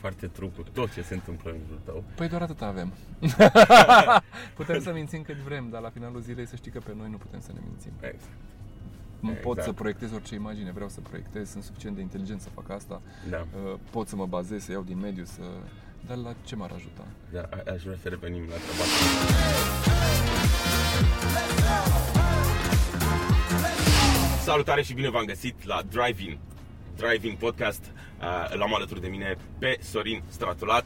foarte true cu tot ce se întâmplă în jurul tău. Păi doar atât avem. putem să mințim cât vrem, dar la finalul zilei să știi că pe noi nu putem să ne mințim. Exact. Nu pot Exact. să proiectez orice imagine, vreau să proiectez, sunt suficient de inteligent să fac asta. Da. Uh, Pot să mă bazez, să iau din mediu, să... Dar la ce m-ar ajuta? Da, a- aș vrea să revenim la treaba asta. Salutare și bine v-am găsit la Drive-In Drive-In Podcast Uh, L-am alături de mine pe Sorin Stratulat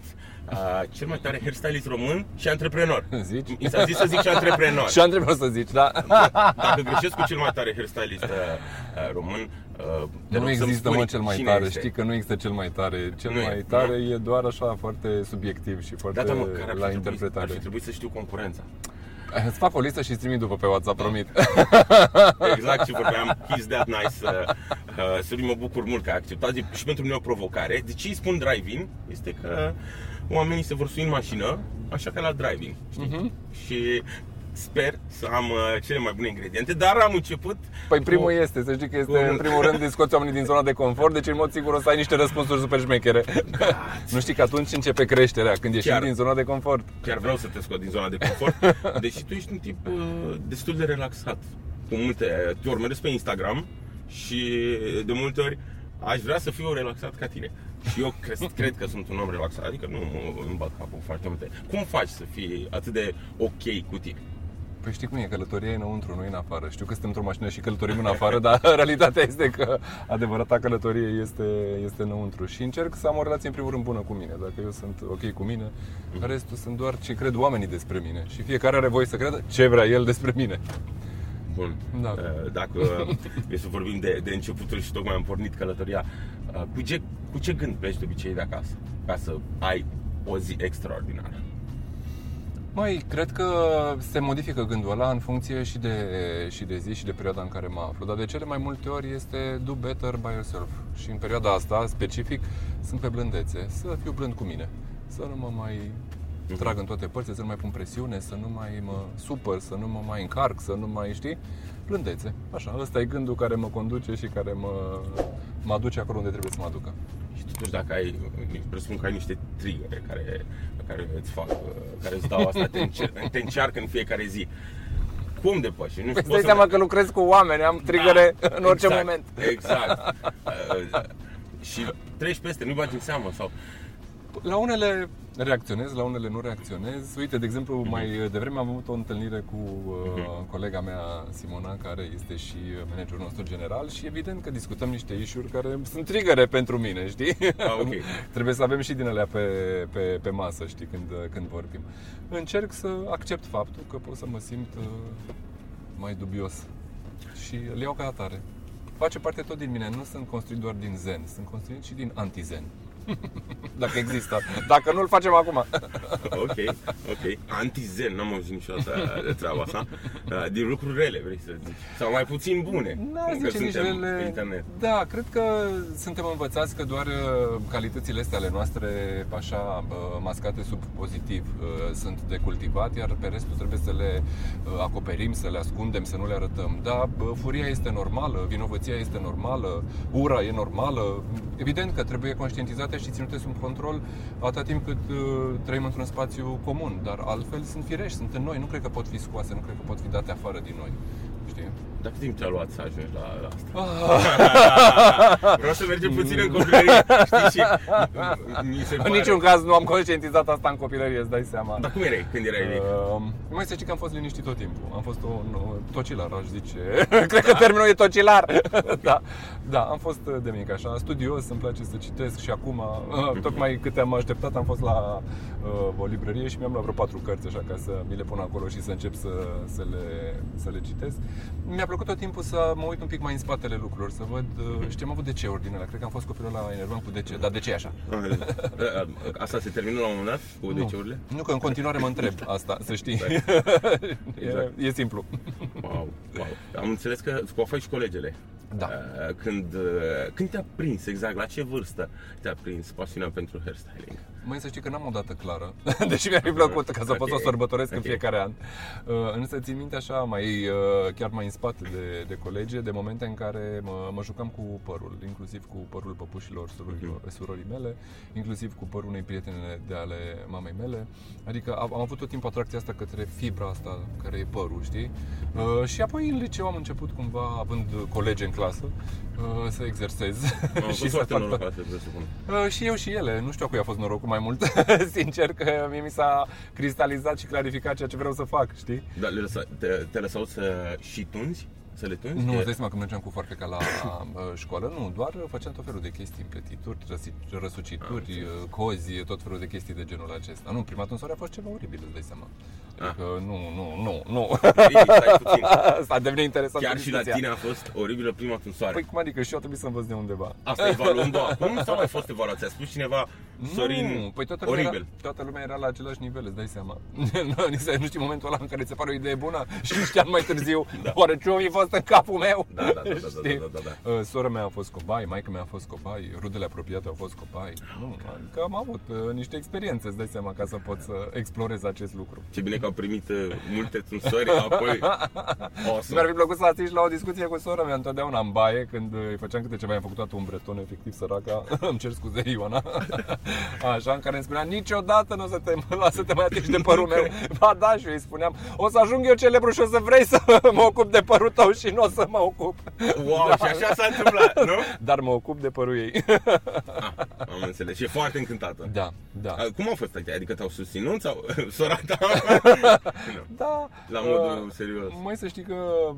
uh, Cel mai tare hairstylist român și antreprenor Zici? Mi s-a zis să zic și antreprenor Și am trebuit să zici, da? Dacă greșesc cu cel mai tare hairstylist uh, uh, român uh, te Nu rog să-mi există, spui mă, cel mai cine tare. este. Știi că nu există cel mai tare. Cel Nu e, mai tare e doar așa, foarte subiectiv și foarte Da, da, mă, care ar fi la trebuit- Ar interpretare. fi trebuit să știu concurența Îți fac o listă și îți trimit după pe WhatsApp, promit. Exact ce vorbeam, he's that nice uh, uh, Sorin, mă bucur mult că ai acceptat E și pentru mine o provocare De ce îi spun drive-in? Este că oamenii se vor sui în mașină Așa ca la drive-in știi? Mhm. Și sper să am uh, cele mai bune ingrediente Dar am început Păi cu- primul este, să știi că este cu- în primul rând de scoți oamenii din zona de confort, deci în mod sigur o să ai niște răspunsuri super șmechere. nu știi că atunci începe creșterea, când ieși Chiar. din zona de confort. Chiar vreau să te scot din zona de confort Deși tu ești un tip uh, destul de relaxat Cu multe, te urmăresc pe Instagram Și de multe ori aș vrea să fiu relaxat ca tine Și eu cred, cred că sunt un om relaxat Adică nu mă îmi bat capul foarte multe Cum faci să fii atât de ok cu tine? Păi știi cum e, călătoria e înăuntru, nu e în afară. Știu că suntem într-o mașină și călătorim în afară, dar realitatea este că adevărata călătorie este, este înăuntru. Și încerc să am o relație în primul rând bună cu mine. Dacă eu sunt ok cu mine, restul sunt doar ce cred oamenii despre mine. Și fiecare are voie să creadă ce vrea el despre mine. Bun, Da. Uh, dacă e să vorbim de, de începutul și tocmai am pornit călătoria uh, cu ce, cu ce gând pleci de obicei de acasă? Ca să ai o zi extraordinară Mai, cred că se modifică gândul ăla în funcție și de, și de zi și de perioada în care mă aflu. Dar de cele mai multe ori este do better by yourself. Și în perioada asta, specific, sunt pe blândețe. Să fiu blând cu mine. Să nu mă mai trag în toate părțile, să nu mai pun presiune, să nu mai mă supăr, să nu mă mai încarc, să nu mai, știi? Blândețe. Așa, ăsta e gândul care mă conduce și care mă, mă aduce acolo unde trebuie să mă aducă. Și totuși dacă ai, presupun că ai niște trigăre care, care îți fac, uh, care îți dau asta, te, încer- te încearcă în fiecare zi. Cum depăși? Nu Păi știu, îți dai seama că lucrez cu oameni, am trigăre Da, în orice exact, moment. Exact. Uh, Și treci peste, nu bagi în seamă sau... La unele reacționez, la unele nu reacționez. Uite, de exemplu, mai devreme am avut o întâlnire cu uh, colega mea Simona, care este și managerul nostru general și evident că discutăm niște issue care sunt trigăre pentru mine, știi? Ah, ok. Trebuie să avem și din alea pe, pe, pe masă, știi, când, când vorbim. Încerc să accept faptul că pot să mă simt uh, mai dubios și îl iau ca atare. Face parte tot din mine, nu sunt construit doar din zen, sunt construit și din anti-zen. Dacă există. Dacă nu-l facem acum. Ok, ok. Anti-zen, n-am auzit niciodată de treaba asta. Uh, Din lucruri rele, vrei să zici. Sau mai puțin bune. N-aș Încă zice nici suntem pe rele. internet. Da, cred că suntem învățați că doar uh, calitățile astea ale noastre, așa, uh, mascate sub pozitiv, uh, sunt de cultivat, iar pe restul trebuie să le uh, acoperim, să le ascundem, să nu le arătăm. Da, bă, furia este normală, vinovăția este normală, ura e normală. Evident că trebuie conștientizate și ținute sub control atâta timp cât uh, trăim într-un spațiu comun, dar altfel sunt firești, sunt în noi, nu cred că pot fi scoase, nu cred că pot fi date afară din noi. Știi? Dar cât timp te-a luat să ajungi la la asta? Ah. Vreau să mergem puțin în copilărie, știi, și mi se În pare... niciun caz nu am conștientizat asta în copilărie, îți dai seama. Dar cum erai când erai mic? Uh, mai să știi că am fost liniștit tot timpul. Am fost un uh, tocilar, aș zice. Cred că termenul e tocilar. da, da, am fost uh, de mic așa, studios, îmi place să citesc și acum, uh, tocmai câte am așteptat, am fost la uh, o librărie și mi-am luat vreo patru cărți așa ca să mi le pun acolo și să încep să, să, le, să le citesc. Mi-a plăcut tot timpul să mă uit un pic mai în spatele lucrurilor, să văd, uh, știi, am avut DC-uri din alea. Cred că am fost copilul la enervant cu DC. Dar de ce e așa? Asta se termină la un moment dat cu Nu. DC-urile? Nu, că în continuare mă întreb asta, să știi. Exact. e, e simplu. Wow, wow. Am înțeles că îți coafai și colegele. Da. Uh, Când, uh, când te-a prins exact, la ce vârstă te-a prins pasiunea pentru hairstyling? Mai să știi că n-am o dată clară, deși mi-ar fi plăcut ca să pot să o Ok. sărbătoresc în Ok. fiecare an. Uh, Însă țin minte așa, mai, uh, chiar mai în spate de, de colege, de momente în care mă, mă jucam cu părul, inclusiv cu părul păpușilor surorilor, Mhm. surorii mele, inclusiv cu părul unei prietene de ale mamei mele. Adică am, am avut tot timpul atracția asta către fibra asta care e părul, știi? Uh, și apoi în liceu am început cumva, având colegi în clasă, uh, să exersez. Am și fost să foarte fac norocoase, presupun. Uh, și eu și ele, nu știu a cui a fost norocul mai mult, sincer că mie mi s-a cristalizat și clarificat ceea ce vreau să fac, știi? Dar le lăsa, te, te lăsau să și tunzi? Să le tunzi? Nu, Că- îți dai seama că mergeam cu foarte ca la uh, școală, nu, doar făceam tot felul de chestii, împletituri, răsi- răsucituri, Am uh, cozi, tot felul de chestii de genul acesta. Nu, prima tunsoare a fost ceva oribil, îți dai seama. Adică nu, nu, nu, nu. Ei, stai puțin. S-a devenit interesant Chiar și la tine a fost oribilă prima tunsoare. Păi cum adică și eu trebuie să învăț de undeva. Asta evaluând acum sau mai fost evaluația? A spus cineva, Sorin, nu, păi toată lumea, oribil. era, toată lumea era la același nivel, îți dai seama. nu, ni se- nu știi momentul ăla în care ți se pare o idee bună și niște ani mai târziu, da. oare ce mi fost în capul meu? Da, da, da, da, da, Știi? da, da, da. Uh, Sora mea a fost cobai, maica mea a fost cobai, rudele apropiate au fost cobai. Nu, adică am avut uh, niște experiențe, îți dai seama, ca să pot să explorez acest lucru. Ce bine că au primit uh, multe tunsori, apoi... Mi-ar Awesome. fi plăcut să asist la o discuție cu sora mea întotdeauna în baie Când uh, îi făceam câte ceva, i-am făcut toată un breton efectiv săraca Îmi cer scuze Ioana Așa, în care îmi spunea Niciodată nu o să te las să te mai atingi de părul meu Ba da, și eu îi spuneam O să ajung eu celebru și o să vrei să mă ocup de părul tău și nu o să mă ocup Wow, și așa s-a întâmplat, nu? Dar mă ocup de părul ei Ah, am înțeles. Și e foarte încântată. Da, da Ah, Cum au fost aici? Adică te-au susținut sau sora ta? Nu. Da. La modul uh, serios. Mai să știi că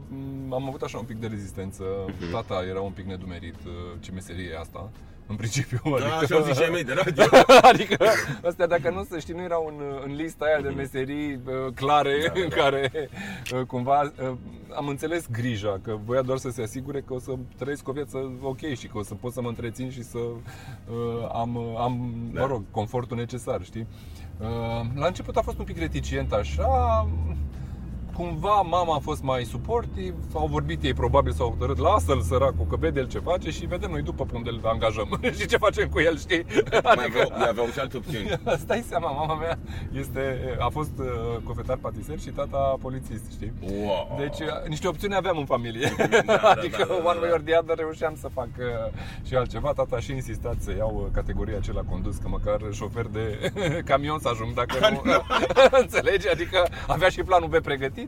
m, am avut așa un pic de rezistență. Mhm. Tata era un pic nedumerit uh, ce meserie e asta. În principiu, Da, așa au zis și ai mei de radio. adică astea dacă nu să știi, nu erau în, în lista aia de meserii uh, clare Da, da, în da. care uh, cumva uh, am înțeles grija, că voia doar să se asigure că o să trăiesc o viață ok și că o să pot să mă întrețin și să uh, am, am Da. mă rog, confortul necesar, știi? Uh, la început a fost un pic reticent așa, cumva mama a fost mai suportiv, au vorbit ei, probabil s-au hotărât, lasă-l săracul, că vede el ce face și vedem noi după pe unde îl angajăm și ce facem cu el, știi? Mai aveau, mai aveau și alte opțiuni. Stai seama, mama mea este, a fost uh, cofetar patiser și tata polițist, știi? Wow. Deci uh, niște opțiuni aveam în familie da, Adică da, da, da, one way da. or the other reușeam să fac uh, și altceva Tata și insistat să iau uh, categoria aceea condus Că măcar șofer de camion să ajung dacă nu Înțelegi? Adică avea și planul B pregătit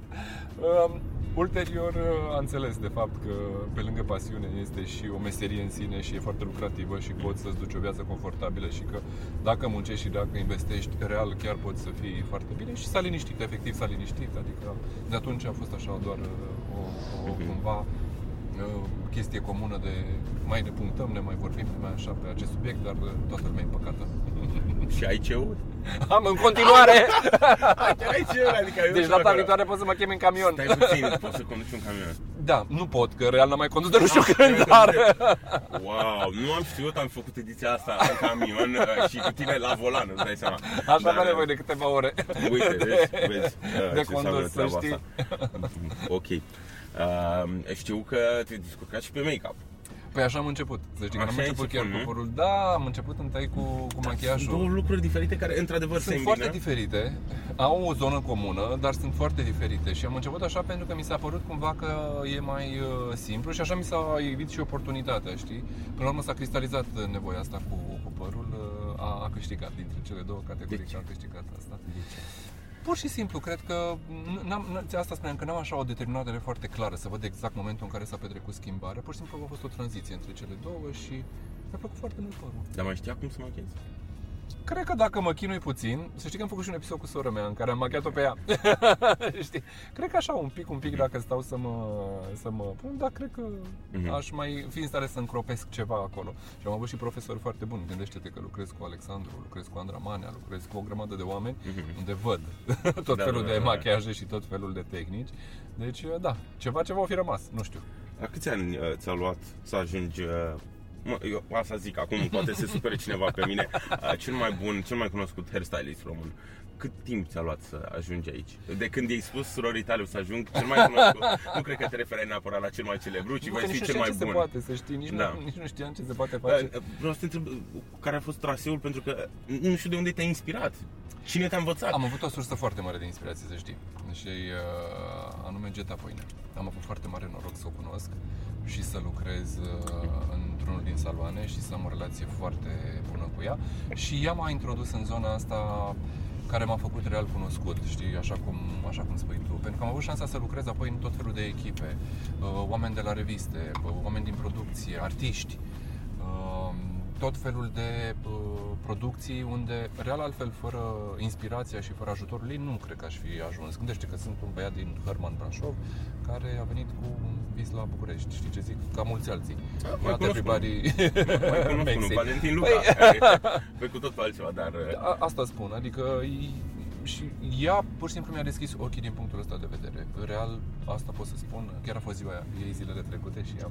uh, Ulterior uh, a înțeles de fapt că pe lângă pasiune este și o meserie în sine și e foarte lucrativă și poți să-ți duci o viață confortabilă și că dacă muncești și dacă investești real chiar poți să fii foarte bine și s-a liniștit, efectiv s-a liniștit, adică de atunci a fost așa doar uh, o, o Mhm. cumva uh, chestie comună de mai ne punctăm, ne mai vorbim, ne mai așa pe acest subiect, dar uh, toată lumea e împăcată. Și ai ce Am în continuare! Chiar ai ce Adică ai deci data viitoare poți să mă chemi în camion. Stai puțin, poți să conduci un camion. Da, nu pot, că real n-am mai condus de nu știu când, dar... Wow, nu am știut, am făcut ediția asta în camion uh, și cu tine la volan, îți dai seama. Așa Dar, avea nevoie de câteva ore. Uite, vezi, vezi uh, De ce înseamnă condus, să treaba știi. asta. Ok. Uh, știu că te-ai descurcat și pe make-up. Păi așa am început, să știi că Așa n-am ai început chiar început, cu nu? părul. Da, am început întâi cu, cu Sunt două machiajul. lucruri diferite care într-adevăr se Sunt îmbină. foarte diferite, au o zonă comună, dar sunt foarte diferite și am început așa pentru că mi s-a părut cumva că e mai uh, simplu și așa mi s-a evit și oportunitatea, știi? Până la urmă s-a cristalizat uh, nevoia asta cu, cu părul, uh, a, a câștigat dintre cele două categorii, De ce? a câștigat asta. Pur și simplu, cred că n-am, n- asta spuneam, că n-am așa o determinare foarte clară să văd exact momentul în care s-a petrecut schimbarea. Pur și simplu a fost o tranziție între cele două și mi-a plăcut foarte mult părul. Dar mai știa cum să machezi? Cred că dacă mă chinui puțin, să știi că am făcut și un episod cu sora mea în care am machiat-o pe ea. știi? Cred că așa un pic, un pic dacă stau să mă, să mă pun, dar cred că Mhm. aș mai fi în stare să încropesc ceva acolo. Și am avut și profesori foarte buni. Gândește-te că lucrez cu Alexandru, lucrez cu Andra Manea, lucrez cu o grămadă de oameni Mhm. unde văd tot Da, felul da, de da, da. machiaje și tot felul de tehnici. Deci, da, ceva ceva o fi rămas, nu știu. La câți ani uh, ți-a luat să ajungi uh, mă, eu asta zic acum, poate se supere cineva pe mine, uh, cel mai bun, cel mai cunoscut hairstylist român. Cât timp ți-a luat să ajungi aici? De când i-ai spus surorii tale să ajung cel mai cunoscut, nu cred că te referi neapărat la cel mai celebru, ci Nu, voi că fi nici cel nu mai știam ce bun. se poate, să știi, nici, Da. nu, nici nu știam ce se poate face. Uh, Vreau să te întreb uh, care a fost traseul, pentru că nu știu de unde te-ai inspirat. Cine te-a învățat? Am avut o sursă foarte mare de inspirație, să știi. Și uh, anume Geta Poine. Am avut foarte mare noroc să o cunosc și să lucrez uh, într-unul din saloane și să am o relație foarte bună cu ea. Și ea m-a introdus în zona asta care m-a făcut real cunoscut, știi, așa cum, așa cum spui tu. Pentru că am avut șansa să lucrez apoi în tot felul de echipe, uh, oameni de la reviste, uh, oameni din producție, artiști, uh, tot felul de uh, producții unde, real altfel, fără inspirația și fără ajutorul ei, nu cred că aș fi ajuns. Gândește că sunt un băiat din Hărman Brașov care a venit cu un vis la București, știi ce zic? Ca mulți alții. mai Not cunosc everybody Mai cunosc makes unul, it. Valentin Luca, Păi- care pe cu totul altceva, dar... uh, A, asta spun, adică i- și ea pur și simplu mi-a deschis ochii din punctul ăsta de vedere. Real, asta pot să spun, chiar a fost ziua ei zilele trecute și am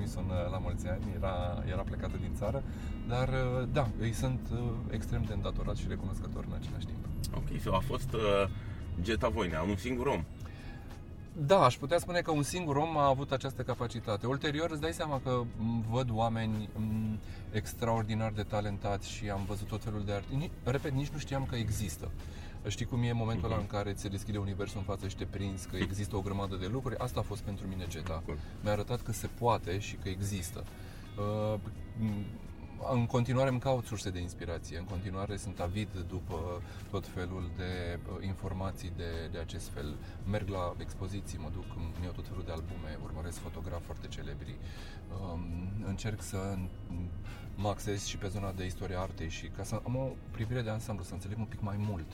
trimis un la mulți ani, era, era plecată din țară, dar da, îi sunt uh, extrem de îndatorat și recunoscător în același timp. Ok, so a fost uh, Geta Voinea, un singur om. Da, aș putea spune că un singur om a avut această capacitate. Ulterior îți dai seama că m, văd oameni m, extraordinar de talentați și am văzut tot felul de art. Ni- Repet, nici nu știam că există. Știi cum e momentul ăla în care ți se deschide universul în față și te prinzi că există o grămadă de lucruri? Asta a fost pentru mine Geta. Cool. Mi-a arătat că se poate și că există. Uh, m, în continuare îmi caut surse de inspirație, în continuare sunt avid după tot felul de uh, informații de, de acest fel. Merg la expoziții, mă duc, îmi iau tot felul de albume, urmăresc fotografi foarte celebri. Um, încerc să mă axez și pe zona de istoria artei și ca să am o privire de ansamblu, să înțeleg un pic mai mult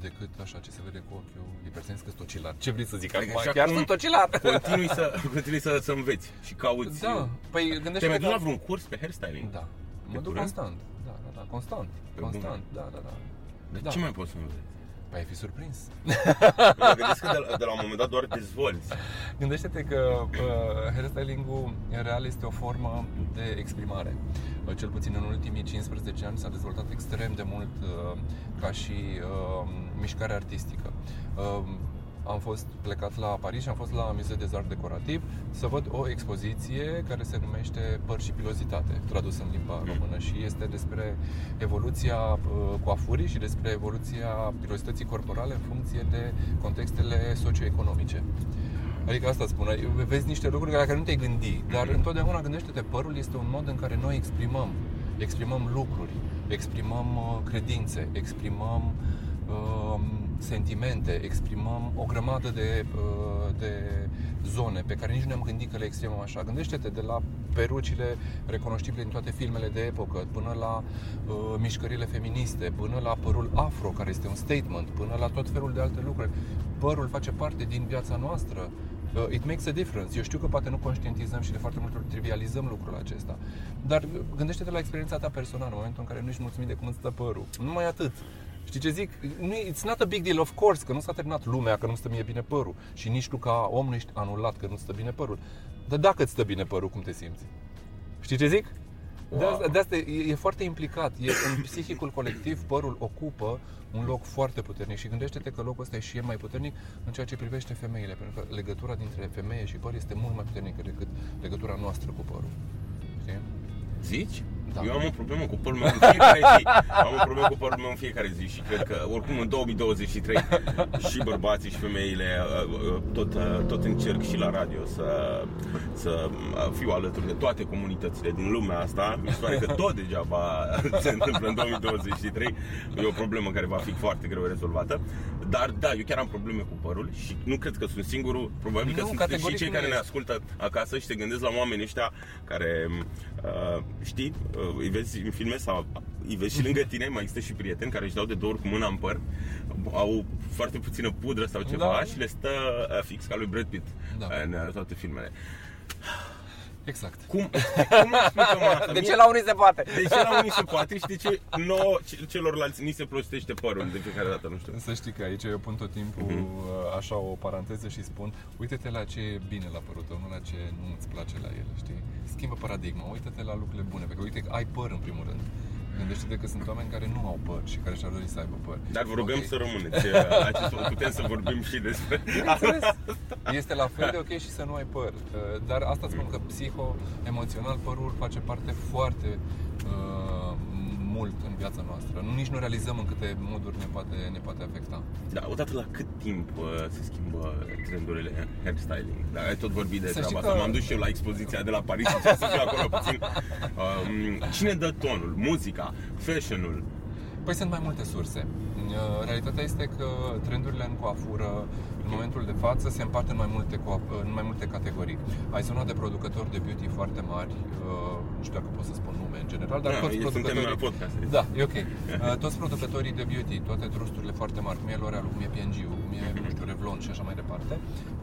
decât așa ce se vede cu ochiul hipersens că sunt tocilar. Ce vrei să zic Adică acum? așa Chiar cum- sunt tocilar! Continui să, continui să, să înveți și cauți... Da, păi Te-ai gândește mai dus la vreun curs pe hairstyling? Da. De Mă duc curând? constant. Da, da, da, constant. Pe Constant, da, da, da. Dar Da. ce mai poți să înveți? Păi ai fi surprins. Mă gândesc că de la, de la un moment dat doar dezvolți. Gândește-te că uh, hairstyling-ul în real este o formă de exprimare. Uh, cel puțin în ultimii 15 ani s-a dezvoltat extrem de mult uh, ca și uh, mișcare artistică. Uh, am fost plecat la Paris și am fost la Musée des Arts Decorativ să văd o expoziție care se numește Păr și pilozitate, tradus în limba română. Și este despre evoluția uh, coafurii și despre evoluția pilozității corporale în funcție de contextele socioeconomice. Adică asta spun, vezi niște lucruri la care nu te-ai gândi, dar întotdeauna gândește-te, părul este un mod în care noi exprimăm, exprimăm lucruri, exprimăm uh, credințe, exprimăm uh, sentimente, exprimăm o grămadă de, uh, de zone pe care nici nu ne-am gândit că le exprimăm așa. Gândește-te de la perucile recunoștibile din toate filmele de epocă, până la uh, mișcările feministe, până la părul afro, care este un statement, până la tot felul de alte lucruri. Părul face parte din viața noastră. Uh, It makes a difference. Eu știu că poate nu conștientizăm și de foarte multe ori trivializăm lucrul acesta. Dar uh, gândește-te la experiența ta personală, în momentul în care nu ești mulțumit de cum îți stă părul. Numai atât. Știi ce zic? Nu, it's not a big deal, of course, că nu s-a terminat lumea, că nu stă mie bine părul. Și nici tu ca om nu ești anulat că nu stă bine părul. Dar dacă îți stă bine părul, cum te simți? Știi ce zic? De asta, de asta e, e foarte implicat. E, în psihicul colectiv, părul ocupă un loc foarte puternic și gândește-te că locul ăsta e și e mai puternic în ceea ce privește femeile, pentru că legătura dintre femeie și păr este mult mai puternică decât legătura noastră cu părul. Știi? Zici? Da. Eu am o problemă cu părul meu în fiecare zi. Am o problemă cu părul meu în fiecare zi și cred că oricum în 2023 și bărbații și femeile uh, uh, tot, uh, tot încerc și la radio să, să uh, fiu alături de toate comunitățile din lumea asta. Mi se pare că tot degeaba se întâmplă în 2023. E o problemă care va fi foarte greu rezolvată. Dar da, eu chiar am probleme cu părul și nu cred că sunt singurul. Probabil că Nu, sunt și categoric cei nu care ne ești. ascultă acasă și te gândesc la oamenii ăștia care, uh, știi, uh, îi vezi în filme sau îi vezi și lângă tine, mai există și prieteni care își dau de două ori cu mâna în păr, au foarte puțină pudră sau ceva Da. și le stă uh, fix ca lui Brad Pitt Da. în uh, toate filmele. Exact. Cum, cum explicăm asta? De Mie- ce la unii se poate? de ce la unii se poate și de ce nouă ce- celorlalți ni se prostește părul de fiecare dată, nu știu. Să știi că aici eu pun tot timpul Mhm. uh, așa o paranteză și spun Uite-te la ce e bine la părul tău, nu la ce nu îți place la el, știi? Schimbă paradigma, uite-te la lucrurile bune, pentru că uite, ai păr în primul rând Gândește-te că sunt oameni care nu au păr și care și-ar dori să aibă păr Dar vă rugăm Ok. să rămâneți. Acest, putem să vorbim și despre... Bineînțeles. Este la fel de ok și să nu ai păr. Uh, Dar asta spun că psiho-emoțional părul face parte foarte uh, mult în viața noastră. Nu, nici nu realizăm în câte moduri ne poate, ne poate afecta. Da, odată la cât timp uh, se schimbă trendurile hairstyling? Da, ai tot vorbit de Să treaba știi asta. că- M-am dus și eu la expoziția de la Paris și trebuie să fiu acolo puțin. Um, cine dă tonul? Muzica? Fashion-ul? Păi sunt mai multe surse. Uh, Realitatea este că trendurile în coafură în momentul de față se împart în mai multe, coaf- în mai multe categorii. Ai zona de producători de beauty foarte mari, uh, nu știu dacă pot să spun nume în general, dar Da, toți suntem producătorii... la podcast. Da, e ok. Uh, Toți producătorii de beauty, toate trusturile foarte mari, cum e L'Oreal, cum e P&G, cum e, nu știu, Revlon și așa mai departe,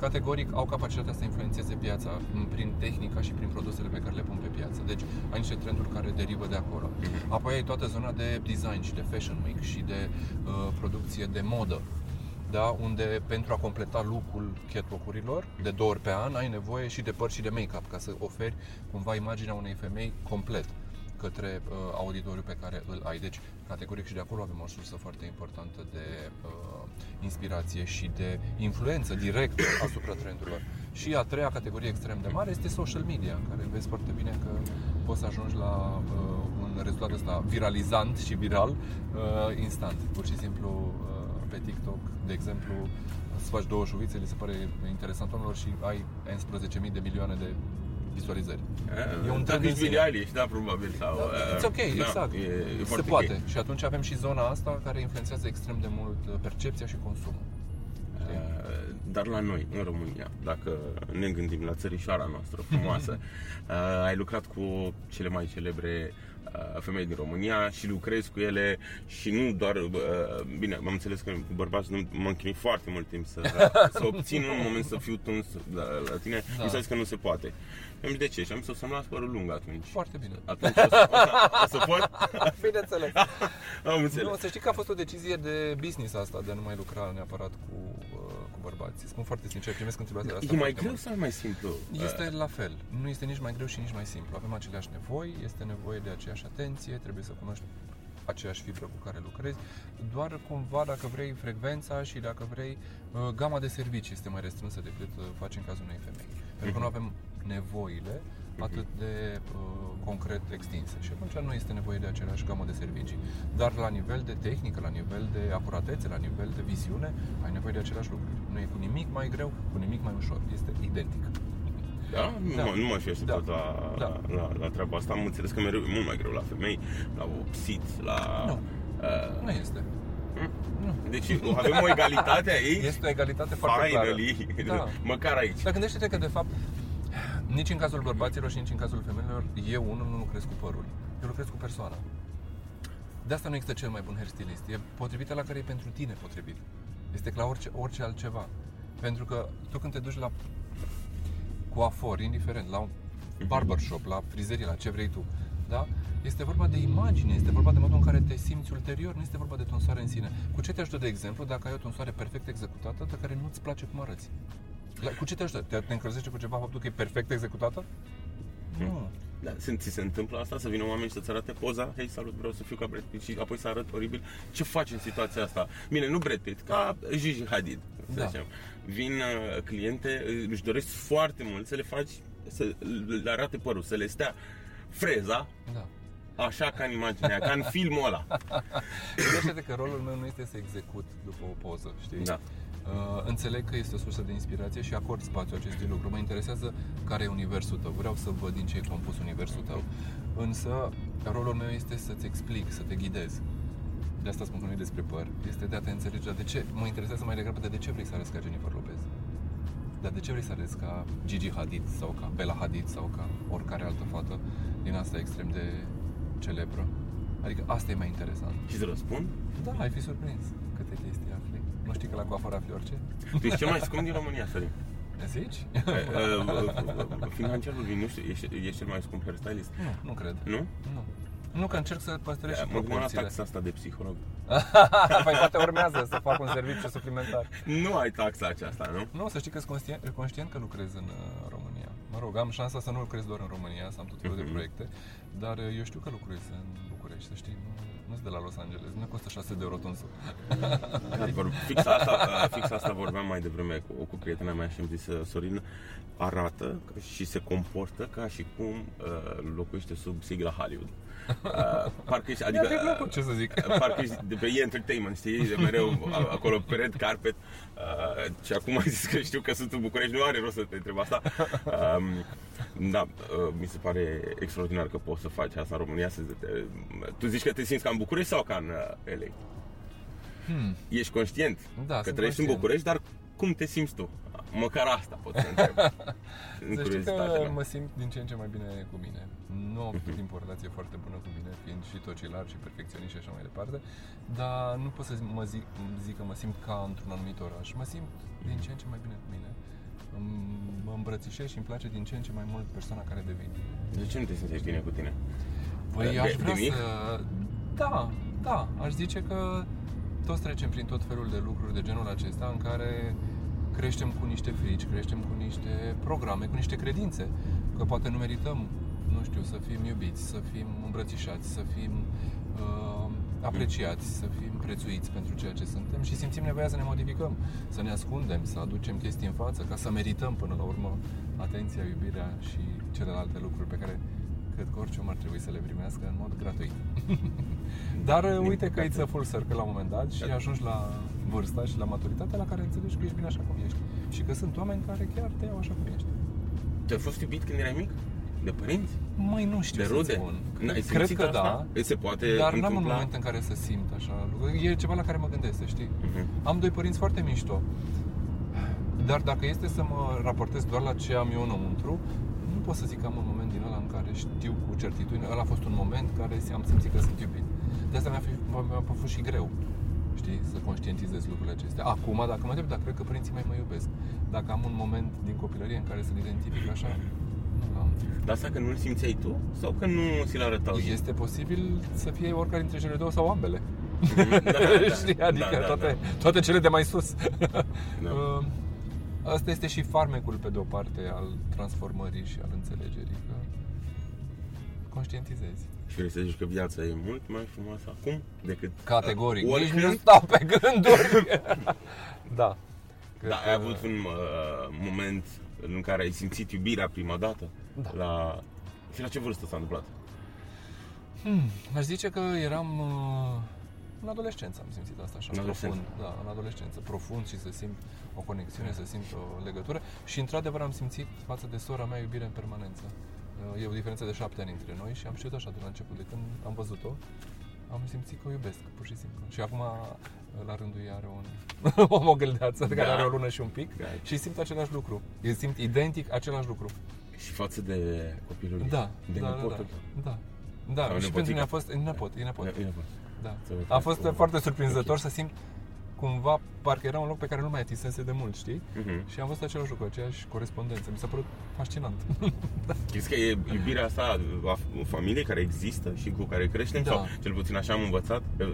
categoric au capacitatea să influențeze piața m, prin tehnica și prin produsele pe care le pun pe piață. Deci ai niște trenduri care derivă de acolo. Apoi ai toată zona de design și de fashion week și de uh, producție de modă. Da, unde pentru a completa look-ul catwalk-urilor de două ori pe an ai nevoie și de păr și de make-up ca să oferi cumva imaginea unei femei complet către uh, auditoriul pe care îl ai. Deci, categoric și de acolo avem o sursă foarte importantă de uh, inspirație și de influență directă asupra trendurilor. Și a treia categorie extrem de mare este social media, care vezi foarte bine că poți să ajungi la uh, un rezultat ăsta viralizant și viral uh, instant. Pur și simplu uh, pe TikTok, de exemplu, să faci două șuvițe, li se pare interesant oamenilor și ai 11.000 de milioane de vizualizări. E un Dacă trend în ești sine. Billie Eilish, da, probabil. Sau, Da, uh, It's ok, da, exact. E, e Se foarte poate. ok. Și atunci avem și zona asta care influențează extrem de mult uh, percepția și consumul. Știi? Uh, Dar la noi, în România, dacă ne gândim la țărișoara noastră frumoasă, uh, ai lucrat cu cele mai celebre uh, femei din România și lucrezi cu ele și nu doar, uh, bine, am înțeles că cu bărbați nu m-am chinuit foarte mult timp să, să obțin un moment să fiu tuns la, la tine, Da. mi s-a zis că nu se poate. Am zis, de ce? Și am zis, o să-mi las părul lung atunci. Foarte bine. Atunci o să, o să, o să pot? Bineînțeles. Am înțeles. Nu, să știi că a fost o decizie de business asta, de a nu mai lucra neapărat cu, uh, cu bărbați. Spun foarte sincer, primesc întrebarea asta E mai foarte greu mult. sau e mai simplu? Este la fel. Nu este nici mai greu și nici mai simplu. Avem aceleași nevoi, este nevoie de aceeași atenție, trebuie să cunoști aceeași fibră cu care lucrezi, doar cumva dacă vrei frecvența și dacă vrei uh, gama de servicii este mai restrânsă decât uh, faci în cazul unei femei. Pentru că nu avem nevoile atât de uh, concret extinse și atunci nu este nevoie de același gamă de servicii. Dar la nivel de tehnică, la nivel de acuratețe, la nivel de viziune, ai nevoie de același lucruri. Nu e cu nimic mai greu, cu nimic mai ușor. Este identic. Da? Nu, Da. mă, nu m-aș fi așteptat Da. la, Da. la, la, treaba asta. Am înțeles că mereu e mult mai greu la femei, la opsit, la... Nu. Uh, Nu este. Nu. deci avem o egalitate aici? Este o egalitate foarte clară. Finally, Da. măcar aici. Dar gândește-te că, de fapt, nici în cazul bărbaților și nici în cazul femeilor, eu unul nu lucrez cu părul. Eu lucrez cu persoana. De asta nu există cel mai bun hairstylist. E potrivit la care e pentru tine potrivit. Este ca la orice, orice altceva. Pentru că tu când te duci la coafor, indiferent, la un barbershop, la frizerie, la ce vrei tu, da? Este vorba de imagine, este vorba de modul în care te simți ulterior, nu este vorba de tonsoare în sine. Cu ce te ajută, de exemplu, dacă ai o tonsoare perfect executată, de care nu-ți place cum arăți? La, cu ce te ajută? Te, te încălzește cu ceva faptul că e perfect executată? Nu. Da, se, ți se întâmplă asta? Să vină oameni și să-ți arate poza? Hei, salut, vreau să fiu ca Brad Pitt și apoi să arăt oribil. Ce faci în situația asta? Bine, nu Brad Pitt, ca Gigi Hadid. Să Da. zicem. Vin uh, cliente, uh, își doresc foarte mult să le faci, să le arate părul, să le stea freza, Da. așa ca în imaginea, ca în filmul ăla. Gândește-te că rolul meu nu este să execut după o poză, știi? Da. Uh, înțeleg că este o sursă de inspirație și acord spațiu acestui lucru. Mă interesează care e universul tău. Vreau să văd din ce e compus universul tău. Însă, rolul meu este să-ți explic, să te ghidez. De asta spun că nu e despre păr. Este de a te înțelege. Dar de ce? Mă interesează mai degrabă de, de ce vrei să arăți ca Jennifer Lopez. Dar de ce vrei să arăți ca Gigi Hadid sau ca Bella Hadid sau ca oricare altă fată din asta extrem de celebră? Adică asta e mai interesant. Și îți răspund? Da, ai fi surprins câte chestii afli. Nu știi că la coafor afli orice? Tu ești cel mai scump din România, Sorin. Zici? Financiarul vin, nu știu, ești, ești cel mai scump hairstylist? Nu, nu cred. Nu? Nu. Nu, că încerc să păstrez și Mă gândeam la proporțiile. taxa asta de psiholog. păi poate urmează să fac un serviciu suplimentar. Nu ai taxa aceasta, nu? Nu, să știi că sunt conștient, conștient că lucrez în uh, România. Mă rog, am șansa să nu lucrez doar în România, să am tot felul de Mhm. proiecte, dar uh, eu știu că lucrez în București, să știi, nu, nu sunt de la Los Angeles, nu costă 6 de euro tunsul. Da, vor- fix, asta, fix asta vorbeam mai devreme cu, cu prietena mea și îmi zis Sorin arată și se comportă ca și cum uh, locuiește sub sigla Hollywood. Uh, parcă ești, Adică, adică, Mi-ar fi plăcut, ce să zic. uh, parcă ești de pe E Entertainment, știi, de mereu a- acolo pe red carpet uh, și acum ai zis că știu că sunt în București, nu are rost să te întreb asta. Um, da, uh, mi se pare extraordinar că poți să faci asta în România. Să te, tu zici că te simți ca în București sau ca în uh, LA? Hmm. Ești conștient Da, că sunt trăiești în conștient. București, dar cum te simți tu? Măcar asta pot să întreb. în Să știi curiozitatea că mea. mă simt din ce în ce mai bine cu mine. Nu am avut Mhm. timp o relație foarte bună cu mine, fiind și tocilar și perfecționist și așa mai departe, dar nu pot să mă zic, zic că mă simt ca într-un anumit oraș. Mă simt din ce în ce mai bine cu mine. Îm- Mă îmbrățișez și îmi place din ce în ce mai mult persoana care devin. De ce nu te simțești bine cu tine? Păi De- aș de vrea mic? să... Da, da, aș zice că toți trecem prin tot felul de lucruri de genul acesta în care creștem cu niște frici, creștem cu niște programe, cu niște credințe, că poate nu merităm, nu știu, să fim iubiți, să fim îmbrățișați, să fim uh, apreciați, să fim prețuiți pentru ceea ce suntem și simțim nevoia să ne modificăm, să ne ascundem, să aducem chestii în față, ca să merităm până la urmă atenția, iubirea și celelalte lucruri pe care cred că orice om ar trebui să le primească în mod gratuit. Dar uh, uite că it's a full circle la un moment dat și ajungi la vârsta și la maturitatea la care înțelegi că ești bine așa cum ești. Și că sunt oameni care chiar te iau așa cum ești. Tu ai fost iubit când erai mic? De părinți? Măi, nu știu De să rude? spun. N-ai Cred simțit că asta? da, Se poate dar n-am un întâmpla? moment în care să simt așa lucruri. E ceva la care mă gândesc, să știi. Mhm. Am doi părinți foarte mișto. Dar dacă este să mă raportez doar la ce am eu înăuntru, nu pot să zic că am un moment din ăla în care știu cu certitudine. Ăla a fost un moment în care am simțit că sunt iubit. De asta mi-a, fi, mi-a fost și greu, știi, să conștientizez lucrurile acestea. Acum, dacă mă întreb, dacă cred că părinții mei mă iubesc, dacă am un moment din copilărie în care să-l identific așa, nu l-am. Dar asta că nu-l simțeai tu? Sau că nu ți-l arătau ei? Este posibil să fie oricare dintre cele două sau ambele. Da, da, Știi? Adică da, da, toate, da. toate cele de mai sus. Da. Uh, Asta este și farmecul, pe de-o parte, al transformării și al înțelegerii. Că conștientizezi. Și vrei să zici că viața e mult mai frumoasă acum decât Categoric. Nici oricând? nu stau pe gânduri. da. Cred Da, că- ai avut un uh, moment în care ai simțit iubirea prima dată? Da. La... Și la ce vârstă s-a întâmplat? Hmm, aș zice că eram uh, în adolescență am simțit asta așa În adolescență. profund, da, în adolescență, profund și să simt o conexiune, să simt o legătură și într-adevăr am simțit față de sora mea iubire în permanență. Uh, E o diferență de șapte ani între noi și am știut așa de la început, de când am văzut-o, am simțit că o iubesc, pur și simplu. Și acum, la rândul ei are un, o mogâldeață de care Da. are o lună și un pic Da. și simt același lucru. Eu simt identic același lucru. Și față de copilul ei? Da, De da, da, nepotul da, da. Da, Sau și nepoțica? pentru mine a fost, e nepot, e nepot. tău? E nepot. Da. Să vă A fost faci o- foarte surprinzător să simt cumva, parcă era un loc pe care nu mai atisese de mult, știi? Mhm. Și am văzut același lucru, aceeași corespondență. Mi s-a părut fascinant. Crezi că e iubirea asta a familiei care există și cu care creștem? Da. Sau cel puțin așa am învățat? Că,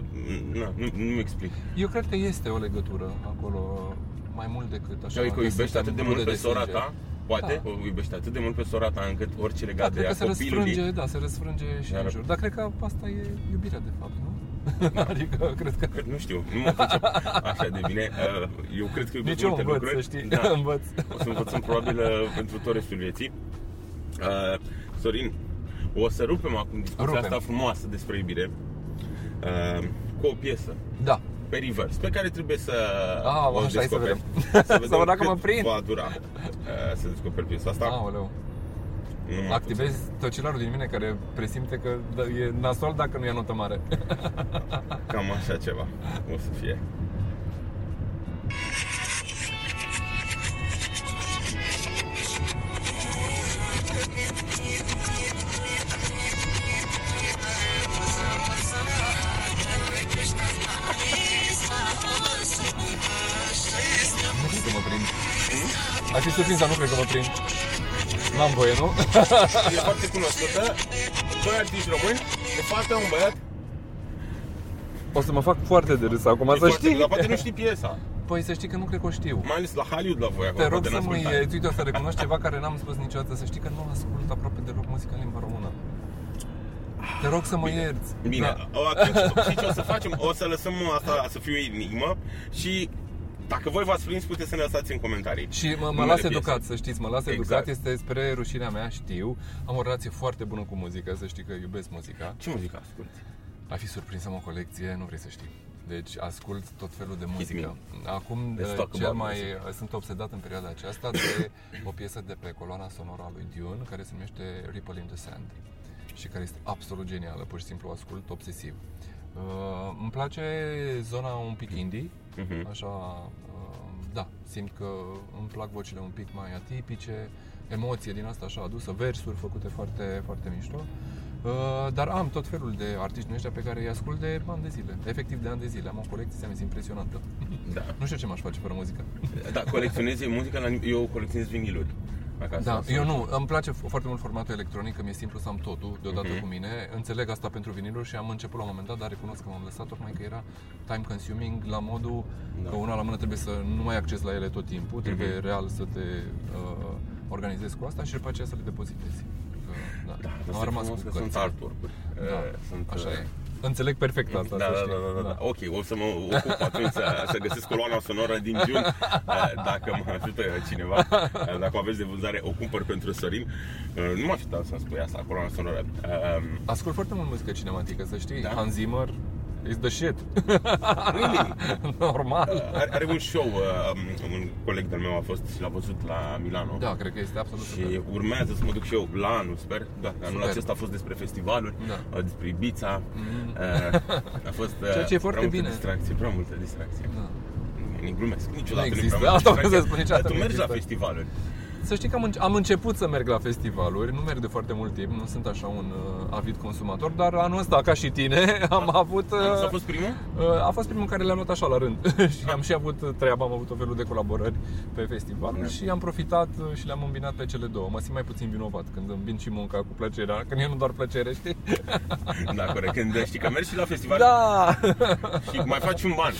Na, nu, nu-mi explic. Eu cred că este o legătură acolo, mai mult decât așa. Adică o că iubești suntem atât de rude mult pe sora sânge. ta, poate, Da. o iubești atât de mult pe sora ta încât orice Da, legat de cred ea că se copilului răsfrânge, da, se răsfrânge și Dar- în jur. Dar cred că asta e iubirea, de fapt, nu? adică, cred că... Cred- Nu știu, nu mă pricep așa de bine. Uh, Eu cred că iubesc Nici eu multe învăț, lucruri. să știi, Da. învăț. O să învățăm probabil uh, pentru tot restul vieții. Uh, Sorin, o să rupem acum discuția Rupem. asta frumoasă despre iubire uh, cu o piesă Da. pe reverse, pe care trebuie să Ah, o așa, hai să descoperi. vedem. Să văd dacă mă cât prind. va dura uh, să descoperi piesa asta. Aoleu. Nu mă Activezi tocilarul din mine care presimte că da, e nasol dacă nu ia notă mare. Cam așa ceva o să fie. Nu știu să mă prind. Ai fi surprins, dar nu cred că mă prind. N-am voie, nu? E foarte cunoscută. Doi artiști români, o fată, un băiat. O să mă fac foarte de râs acum, E să foarte- știi. Dar poate nu știi piesa. Păi să știi că nu cred că o știu. Mai ales la Hollywood la voi acolo. Te rog poate să n-ați mă uitat. iei, uite, o să recunoști ceva care n-am spus niciodată, să știi că nu ascult aproape deloc muzica în limba română. Te rog să mă Bine. ierți. Bine, Da. o, atunci, știi ce o să facem? O să lăsăm asta să fie o enigmă și dacă voi v-ați prins, puteți să ne lăsați în comentarii. Și mă, mă Numele las piesei. educat, să știți, mă las Exact. educat, este spre rușinea mea, știu. Am o relație foarte bună cu muzica, să știi că iubesc muzica. Ce muzică asculti? Ai fi surprins am o colecție, nu vrei să știi. Deci ascult tot felul de muzică. Acum Let's uh, talk cel about mai music. sunt obsedat în perioada aceasta de o piesă de pe coloana sonoră a lui Dune care se numește Ripple in the Sand și care este absolut genială, pur și simplu o ascult obsesiv. Uh, îmi place zona un pic indie, Mhm. așa, uh, da, simt că îmi plac vocile un pic mai atipice, emoție din asta așa adusă, versuri făcute foarte, foarte mișto. Uh, dar am tot felul de artiști din ăștia pe care îi ascult de ani de zile, efectiv de ani de zile. Am o colecție, ți-am zis, impresionantă. Da. Nu știu ce m-aș face fără muzică. Da, colecționezi muzică, la, eu colecționez viniluri. Acasă. Da, eu nu, îmi place foarte mult formatul electronic, că mi-e simplu să am totul deodată Mhm. cu mine. Înțeleg asta pentru viniluri și am început la un moment dat, dar recunosc că m-am lăsat tocmai că era time consuming la modul Da. că una la mână trebuie să nu ai acces la ele tot timpul, trebuie Mhm. real să te uh, organizezi cu asta și după aceea să le depozitezi. Că, da, Da, am dar rămas frumos cu că sunt cărțile. artwork-uri. Da, Eh, sunt, așa eh, e. Înțeleg perfect asta, Da, să da, știi. da, da, da, da. Ok, o să mă ocup atunci să, să găsesc coloana sonoră din Dune Eh, Dacă mă ajută cineva eh, Dacă o aveți de vânzare, o cumpăr pentru Sorin Eh, Nu m-a ajutat să-mi spui asta, coloana sonoră Eh, Ascult foarte mult muzică cinematică, să știi. Da? Hans Zimmer is the shit. Really? Normal. Are, are un show, uh, un coleg de-al meu a fost și l-a văzut la Milano Da, cred că este absolut Și super. urmează să mă duc și eu la anul, sper. Da, anul Super. acesta a fost despre festivaluri, Da. uh, despre Ibiza. Mhm. Uh, A fost uh, Ceea ce e foarte prea multă bine. distracție, prea multă distracție. Da. Nu glumesc, niciodată Nu nu-i există. prea multă Asta vreau să distracție. spun, niciodată Dar Tu nu mergi la există. festivaluri. Să știi că am, înce- am început să merg la festivaluri, nu merg de foarte mult timp, nu sunt așa un uh, avid consumator, dar anul ăsta, ca și tine, am avut... Uh, S-a fost primul? uh, a fost primul care le-am luat așa la rând și am și avut treaba, am avut o felul de colaborări pe festivaluri Da. și am profitat uh, și le-am îmbinat pe cele două. Mă simt mai puțin vinovat când îmbin și munca cu plăcerea, când e nu doar plăcere, știi? Da, corect. Când știi că mergi și la festival Da! și mai faci un ban.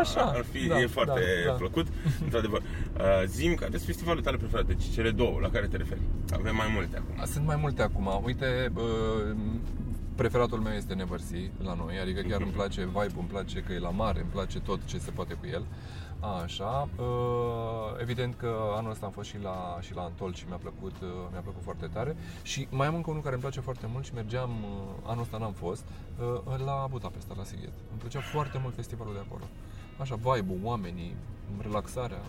Așa. Ar fi, da, e foarte da, da. plăcut, într-adevăr. Uh, Zim, care sunt festivalurile tale preferate? Deci cele două, la care te referi? Avem mai multe acum. Sunt mai multe acum. Uite, bă, preferatul meu este Neversea la noi, adică chiar îmi place vibe îmi place că e la mare, îmi place tot ce se poate cu el. Așa, uh, evident că anul ăsta am fost și la, și la Antol și mi-a plăcut, uh, mi-a plăcut foarte tare și mai am încă unul care îmi place foarte mult și mergeam, uh, anul ăsta n-am fost, uh, la Budapesta, la Sighet. Îmi plăcea foarte mult festivalul de acolo. Așa, vibe-ul, oamenii, relaxarea,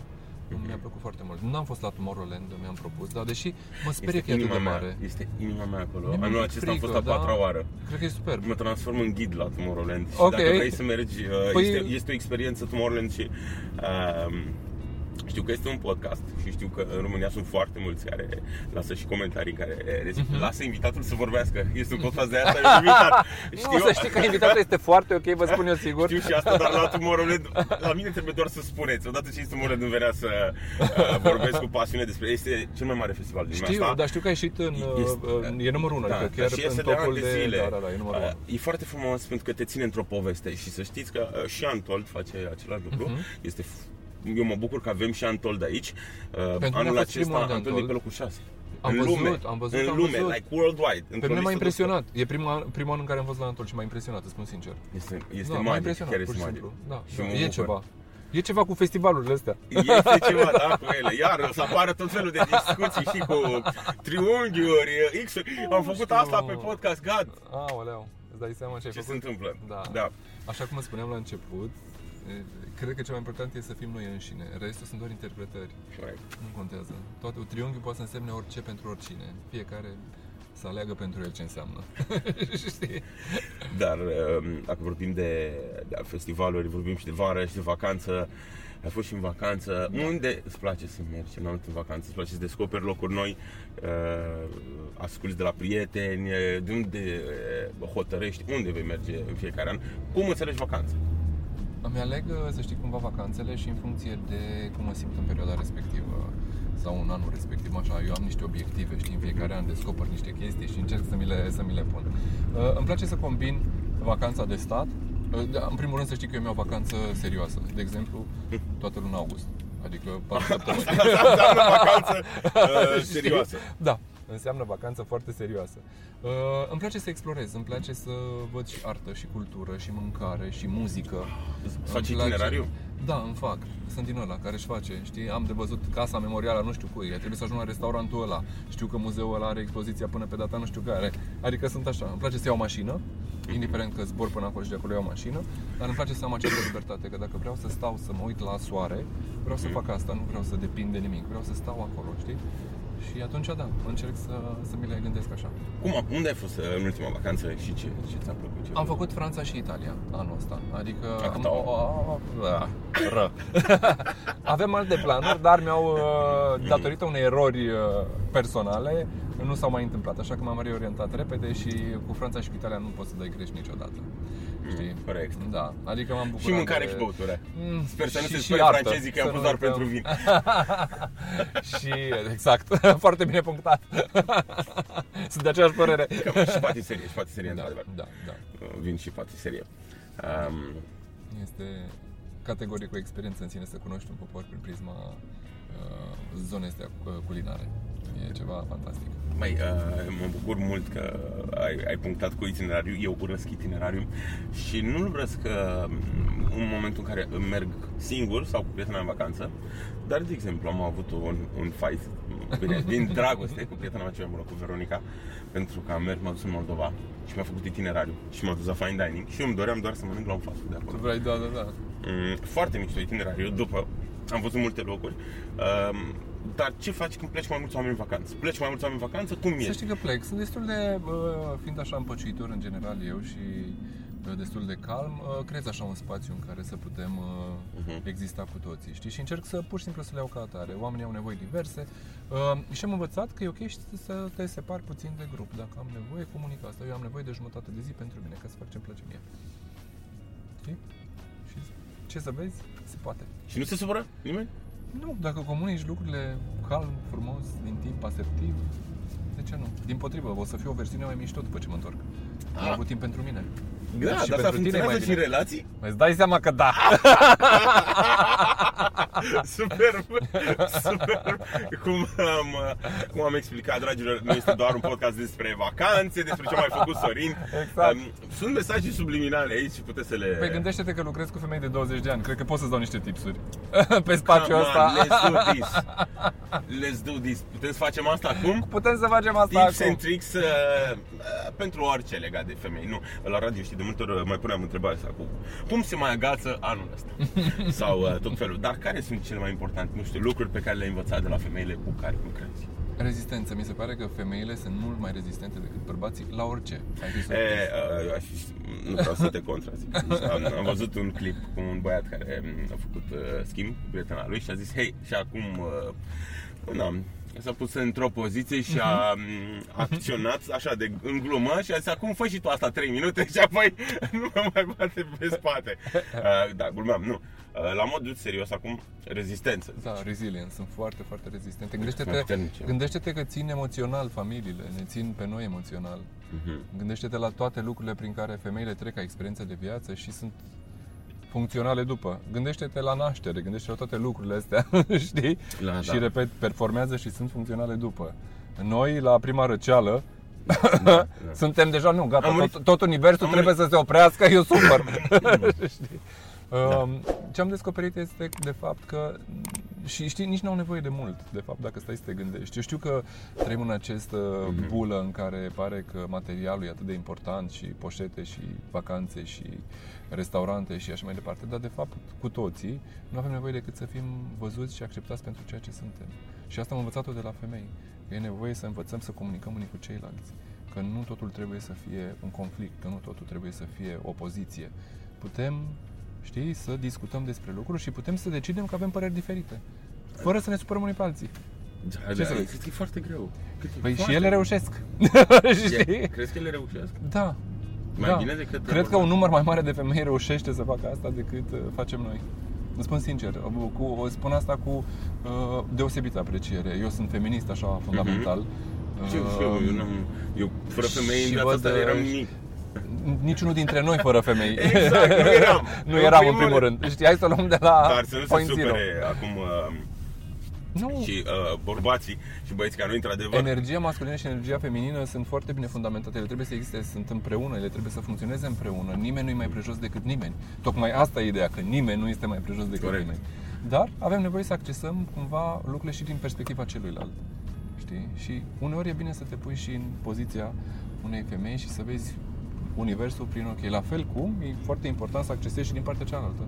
mi-a plăcut foarte mult. N-am fost la Tomorrowland, mi-am propus, dar deși mă sperie că e atât de inima mare. mea, este inima mea acolo. Mi-e Anul un pic acesta am fost frică, a patra da. oară. Cred că e superb. Mă transform în ghid la Tomorrowland și Ok. dacă vrei să mergi, uh, Păi- este, este o experiență Tomorrowland și uh, știu că este un podcast și știu că în România sunt foarte mulți care lasă și comentarii în care uh, Mhm. lasă invitatul să vorbească. Este un podcast de asta, e invitat. Nu, să știi că invitatul este foarte ok, vă spun eu sigur. Știu și asta, dar la Tomorrowland, la mine trebuie doar să spuneți. Odată ce este Tomorrowland, nu venea să uh, vorbesc cu pasiune despre... Este cel mai mare festival din lumea Știu, asta. dar știu că ai ieșit în... Este- uh, e numărul 1, Da, adică dar chiar și în este de ani topul de de... zile. Da, da, da, e numărul 1. Uh, E foarte frumos pentru că te ține într-o poveste și să știți că uh, și Antold face același lucru. Mhm. Este f- eu mă bucur că avem și Antold aici. Uh, mine a Anul fost primul acesta an de Antold e Antold. pe locul 6. Am în văzut, lume, am văzut, în am lume, văzut. like worldwide. Pe într-o mine m-a listă de impresionat. E primul an, primul an în care am fost la Antol și m-a impresionat, îți spun sincer. asta. Este, este da, m-a magic, impresionat, chiar pur este și magic. simplu. Da, Și da, mă e bucur. ceva. E ceva cu festivalurile astea. Este ceva, da, cu ele. Iar o să apară tot felul de discuții și cu triunghiuri, x Am făcut știu. asta pe podcast, gad. Aoleu, îți dai seama ce ai Ce se făcut? întâmplă? Da. da. Așa cum îți spuneam la început, e, cred că cel mai important este să fim noi înșine. Restul sunt doar interpretări. Corect. Nu contează. Toate triunghiul poate să însemne orice pentru oricine. Fiecare să aleagă pentru el ce înseamnă. Știi? Dar um, dacă vorbim de, de festivaluri, vorbim și de vară și de vacanță. Ai fost și în vacanță. Unde îți place să mergi în în vacanță? Îți place să descoperi locuri noi? Uh, asculti de la prieteni? De unde uh, hotărăști? Unde vei merge în fiecare an? Cum înțelegi vacanță? Îmi aleg, uh, să știi, cumva vacanțele și în funcție de cum mă simt în perioada respectivă sau în anul respectiv, așa, eu am niște obiective, știi, în fiecare an descoper niște chestii și încerc să mi le, să mi le pun. Uh, îmi place să combin vacanța de stat, uh, da, în primul rând să știi că eu mi-au vacanță serioasă, de exemplu, toată luna august, adică 4 săptămâni. Înseamnă vacanță uh, serioasă. Da, înseamnă vacanță foarte serioasă. Uh, îmi place să explorez, îmi place să văd și artă, și cultură, și mâncare, și muzică. Faci Îmi place- itinerariu? Da, îmi fac. Sunt din ăla care își face, știi? Am de văzut casa memorială, nu știu cui, trebuie să ajung la restaurantul ăla. Știu că muzeul ăla are expoziția până pe data nu știu care. Adică sunt așa, îmi place să iau mașină, indiferent că zbor până acolo și de acolo iau mașină, dar îmi place să am această libertate, că dacă vreau să stau să mă uit la soare, vreau să fac asta, nu vreau să depind de nimic, vreau să stau acolo, știi? Și atunci, da, încerc să, să mi le gândesc așa. Cum, unde ai fost uh, în ultima vacanță și ce, ce ți-a plăcut? Ce Am făcut Franța și Italia anul ăsta. Adică A, cât am, au? o, o, da, ră. Avem alte planuri, dar mi-au uh, datorită unei erori uh, personale nu s-au mai întâmplat, așa că m-am reorientat repede și cu Franța și cu Italia nu poți să dai greș niciodată. Știi? corect. Da, adică m-am bucurat Și mâncare de- și băutură. Mm, Sper să nu și- se și spune artă. francezii că Să am pus nu doar uităm. pentru vin. și, exact, foarte bine punctat. Sunt de aceeași părere. Că și patiserie, și patiserie, Da, într-adevăr. da, da. Uh, Vin și patiserie. Um, Este categoric o experiență în sine să cunoști un popor prin prisma uh, zonei astea uh, culinare. E ceva fantastic. Mai, uh, mă bucur mult că ai, ai punctat cu itinerariu. Eu urăsc itinerariu și nu-l urăsc uh, în momentul în care merg singur sau cu prietena în vacanță. Dar, de exemplu, am avut un, un fight bine, din dragoste cu prietena mea cea mai bună, cu Veronica, pentru că am mers, m-am dus în Moldova și mi-a făcut itinerariu și m-a dus la fine dining și eu îmi doream doar să mănânc la un fast food de acolo. Tu vrei, da, da, da. Mm, foarte mișto itinerariu, după am văzut multe locuri. Um, dar ce faci când pleci mai mulți oameni în vacanță? Pleci mai mulți oameni în vacanță? Cum Să e? știi că plec. Sunt destul de, bă, fiind așa împăciuitor în general eu și bă, destul de calm, uh, creez așa un spațiu în care să putem uh, Mhm. exista cu toții, știi? Și încerc să pur și simplu să le iau ca atare. Oamenii au nevoi diverse uh, și am învățat că e ok și să te separi puțin de grup. Dacă am nevoie, comunic asta. Eu am nevoie de jumătate de zi pentru mine, ca să fac ce-mi place mie. Știi? Și ce să vezi, se poate. Și nu se supără nimeni? Nu, dacă comunici lucrurile calm, frumos, din timp, asertiv, de ce nu? Din potrivă, o să fie o versiune mai mișto după ce mă întorc. Am Ah. avut timp pentru mine. Da, Și dar asta pentru tine e mai funcționează și în bine. relații? Îți dai seama că da! Superb! Superb! Cum am, cum am explicat, dragilor, nu este doar un podcast despre vacanțe, despre ce a mai făcut Sorin. Exact. Um, Sunt mesaje subliminale aici și puteți să le... Păi gândește-te că lucrezi cu femei de 20 de ani. Cred că pot să-ți dau niște tipsuri pe spațiul Come ăsta. on, let's do this. Let's do this. Putem să facem asta acum? Putem să facem asta Tips acum. and tricks uh, uh, pentru orice legat de femei. Nu, la radio știi, de multe ori mai puneam întrebarea asta cu cum se mai agață anul ăsta? Sau uh, tot felul. Dar care sunt cele mai importante, nu știu, lucruri pe care le-ai învățat de la femeile cu care lucrezi? Rezistență. Mi se pare că femeile sunt mult mai rezistente decât bărbații la orice. Ai fi E, surprins. uh, eu aș fi, nu vreau să te contrazic. Am, am văzut un clip cu un băiat care um, a făcut uh, schimb cu prietena lui și a zis, hei, și acum, uh, na, s-a pus într-o poziție și a um, acționat așa de în glumă și a zis, acum fă și tu asta 3 minute și apoi nu mă mai bate pe spate. Uh, da, glumeam, nu. Uh, la modul serios acum, rezistență. Da, resilience, sunt foarte, foarte rezistente. Gândește-te, puternice. gândește-te că țin emoțional familiile, ne țin pe noi emoțional. Mhm. Gândește-te la toate lucrurile prin care femeile trec ca experiență de viață și sunt funcționale după. Gândește-te la naștere, gândește-te la toate lucrurile astea, știi? La- și da. repet, performează și sunt funcționale după. Noi, la prima răceală, suntem deja, nu, gata, Am murit. tot, tot universul Am trebuie să se oprească, eu sufăr. Știi? Um, Ce am descoperit este de fapt că și știi, nici n-au nevoie de mult, de fapt, dacă stai să te gândești. Eu știu că trăim în această bulă în care pare că materialul e atât de important și poșete și vacanțe și restaurante și așa mai departe, dar de fapt cu toții nu avem nevoie decât să fim văzuți și acceptați pentru ceea ce suntem. Și asta am învățat-o de la femei, că e nevoie să învățăm să comunicăm unii cu ceilalți, că nu totul trebuie să fie un conflict, că nu totul trebuie să fie opoziție. Putem știi, să discutăm despre lucruri și putem să decidem că avem păreri diferite. Fără să ne supărăm unii pe alții. Da, Ce da, să vezi? cred că e foarte greu. Cred că e Păi și foarte ele greu. reușesc. E- știi? Crezi că ele reușesc? Da. Mai da. bine decât Cred că bărbați. un număr mai mare de femei reușește să facă asta decât uh, facem noi. Îți spun sincer, uh, cu, o spun asta cu uh, deosebită apreciere. Eu sunt feminist așa fundamental. Mhm. Și eu, și eu, eu, n-am, eu fără femei Și în viața văd, asta eram uh, nimic. Niciunul dintre noi fără femei. Exact, nu eram. nu În eram în primul primul rând. rând. Știi, hai să o luăm de la Dar să nu se point zero. supere acum uh, Nu, și uh, bărbații și băieții care nu într-adevăr Energia masculină și energia feminină sunt foarte bine fundamentate, ele trebuie să existe, sunt împreună, ele trebuie să funcționeze împreună. Nimeni nu e mai prejos decât nimeni. Tocmai asta e ideea, că nimeni nu este mai prejos decât Corect. nimeni. Dar avem nevoie să accesăm cumva lucrurile și din perspectiva celuilalt. Știi? Și uneori e bine să te pui și în poziția unei femei și să vezi universul prin ochii. La fel cum e foarte important să accesezi și din partea cealaltă.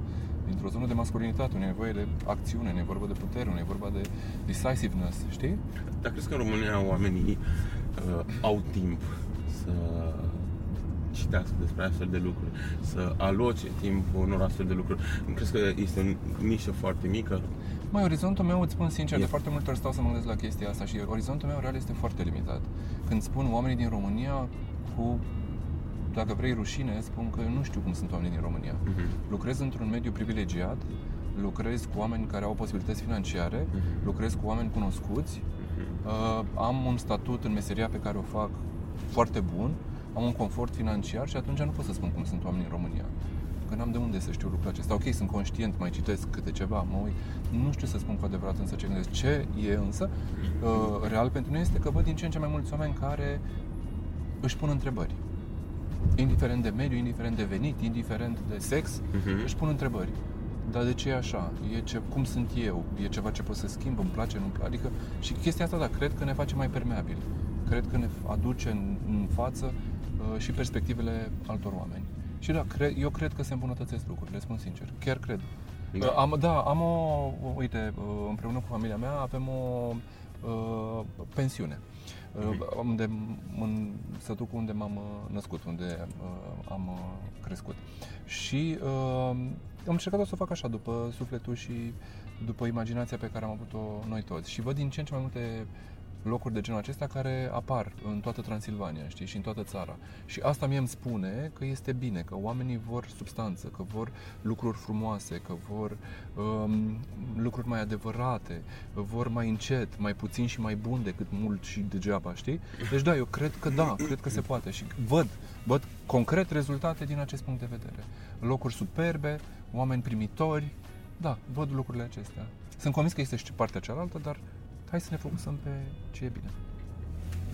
Dintr-o zonă de masculinitate, unde e nevoie de acțiune, unde e vorba de putere, unde e vorba de decisiveness, știi? Dar crezi că în România oamenii uh, au timp să citească despre astfel de lucruri, să aloce timp unor astfel de lucruri? Nu crezi că este o nișă foarte mică? Mai orizontul meu, îți spun sincer, E- de foarte multe ori stau să mă gândesc la chestia asta și orizontul meu real este foarte limitat. Când spun oamenii din România cu, dacă vrei, rușine, spun că nu știu cum sunt oamenii din România. Mhm. Lucrez într-un mediu privilegiat, lucrez cu oameni care au posibilități financiare, Mhm. lucrez cu oameni cunoscuți, uh, am un statut în meseria pe care o fac foarte bun, am un confort financiar și atunci nu pot să spun cum sunt oamenii în România. Că n-am de unde să știu lucrul acesta. Ok, sunt conștient, mai citesc câte ceva, mă uit. Nu știu să spun cu adevărat însă ce gândesc. Ce e însă uh, real pentru noi este că văd din ce în ce mai mulți oameni care își pun întrebări. Indiferent de mediu, indiferent de venit, indiferent de sex, Mhm. își pun întrebări. Dar de ce e așa? E ce, cum sunt eu? E ceva ce pot să schimb? Îmi place? Nu-mi place? Adică, și chestia asta, da, cred că ne face mai permeabili. Cred că ne aduce în, în față uh, și perspectivele altor oameni. Și da, cred, eu cred că se îmbunătățesc lucrurile, spun sincer. Chiar cred. Da. Uh, Am, da, am o, uite, uh, împreună cu familia mea avem o uh, pensiune. Uh, unde, în sătul unde m-am uh, născut, unde uh, am uh, crescut. Și uh, am încercat să o fac așa, după sufletul și după imaginația pe care am avut-o noi toți. Și văd din ce în ce mai multe locuri de genul acesta care apar în toată Transilvania, știi, și în toată țara. Și asta mie îmi spune că este bine, că oamenii vor substanță, că vor lucruri frumoase, că vor um, lucruri mai adevărate, vor mai încet, mai puțin și mai bun decât mult și degeaba, știi? Deci da, eu cred că da, cred că se poate și văd, văd concret rezultate din acest punct de vedere. Locuri superbe, oameni primitori, da, văd lucrurile acestea. Sunt convins că este și partea cealaltă, dar hai să ne focusăm pe ce e bine.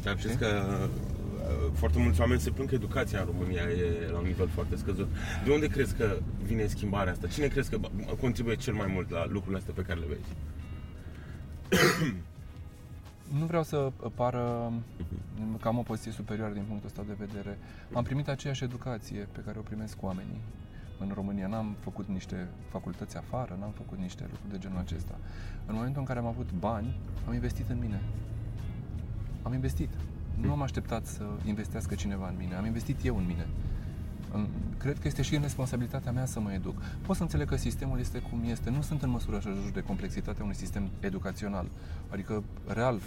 Dar crezi că uh, foarte mulți oameni se plâng că educația în România e la un nivel foarte scăzut. De unde crezi că vine schimbarea asta? Cine crezi că contribuie cel mai mult la lucrurile astea pe care le vezi? Nu vreau să pară că am o poziție superioară din punctul ăsta de vedere. Am primit aceeași educație pe care o primesc oamenii în România. N-am făcut niște facultăți afară, n-am făcut niște lucruri de genul acesta. În momentul în care am avut bani, am investit în mine. Am investit. Nu am așteptat să investească cineva în mine, am investit eu în mine. În- Cred că este și în responsabilitatea mea să mă educ. Pot să înțeleg că sistemul este cum este. Nu sunt în măsură să ajung de complexitatea unui sistem educațional. Adică, real,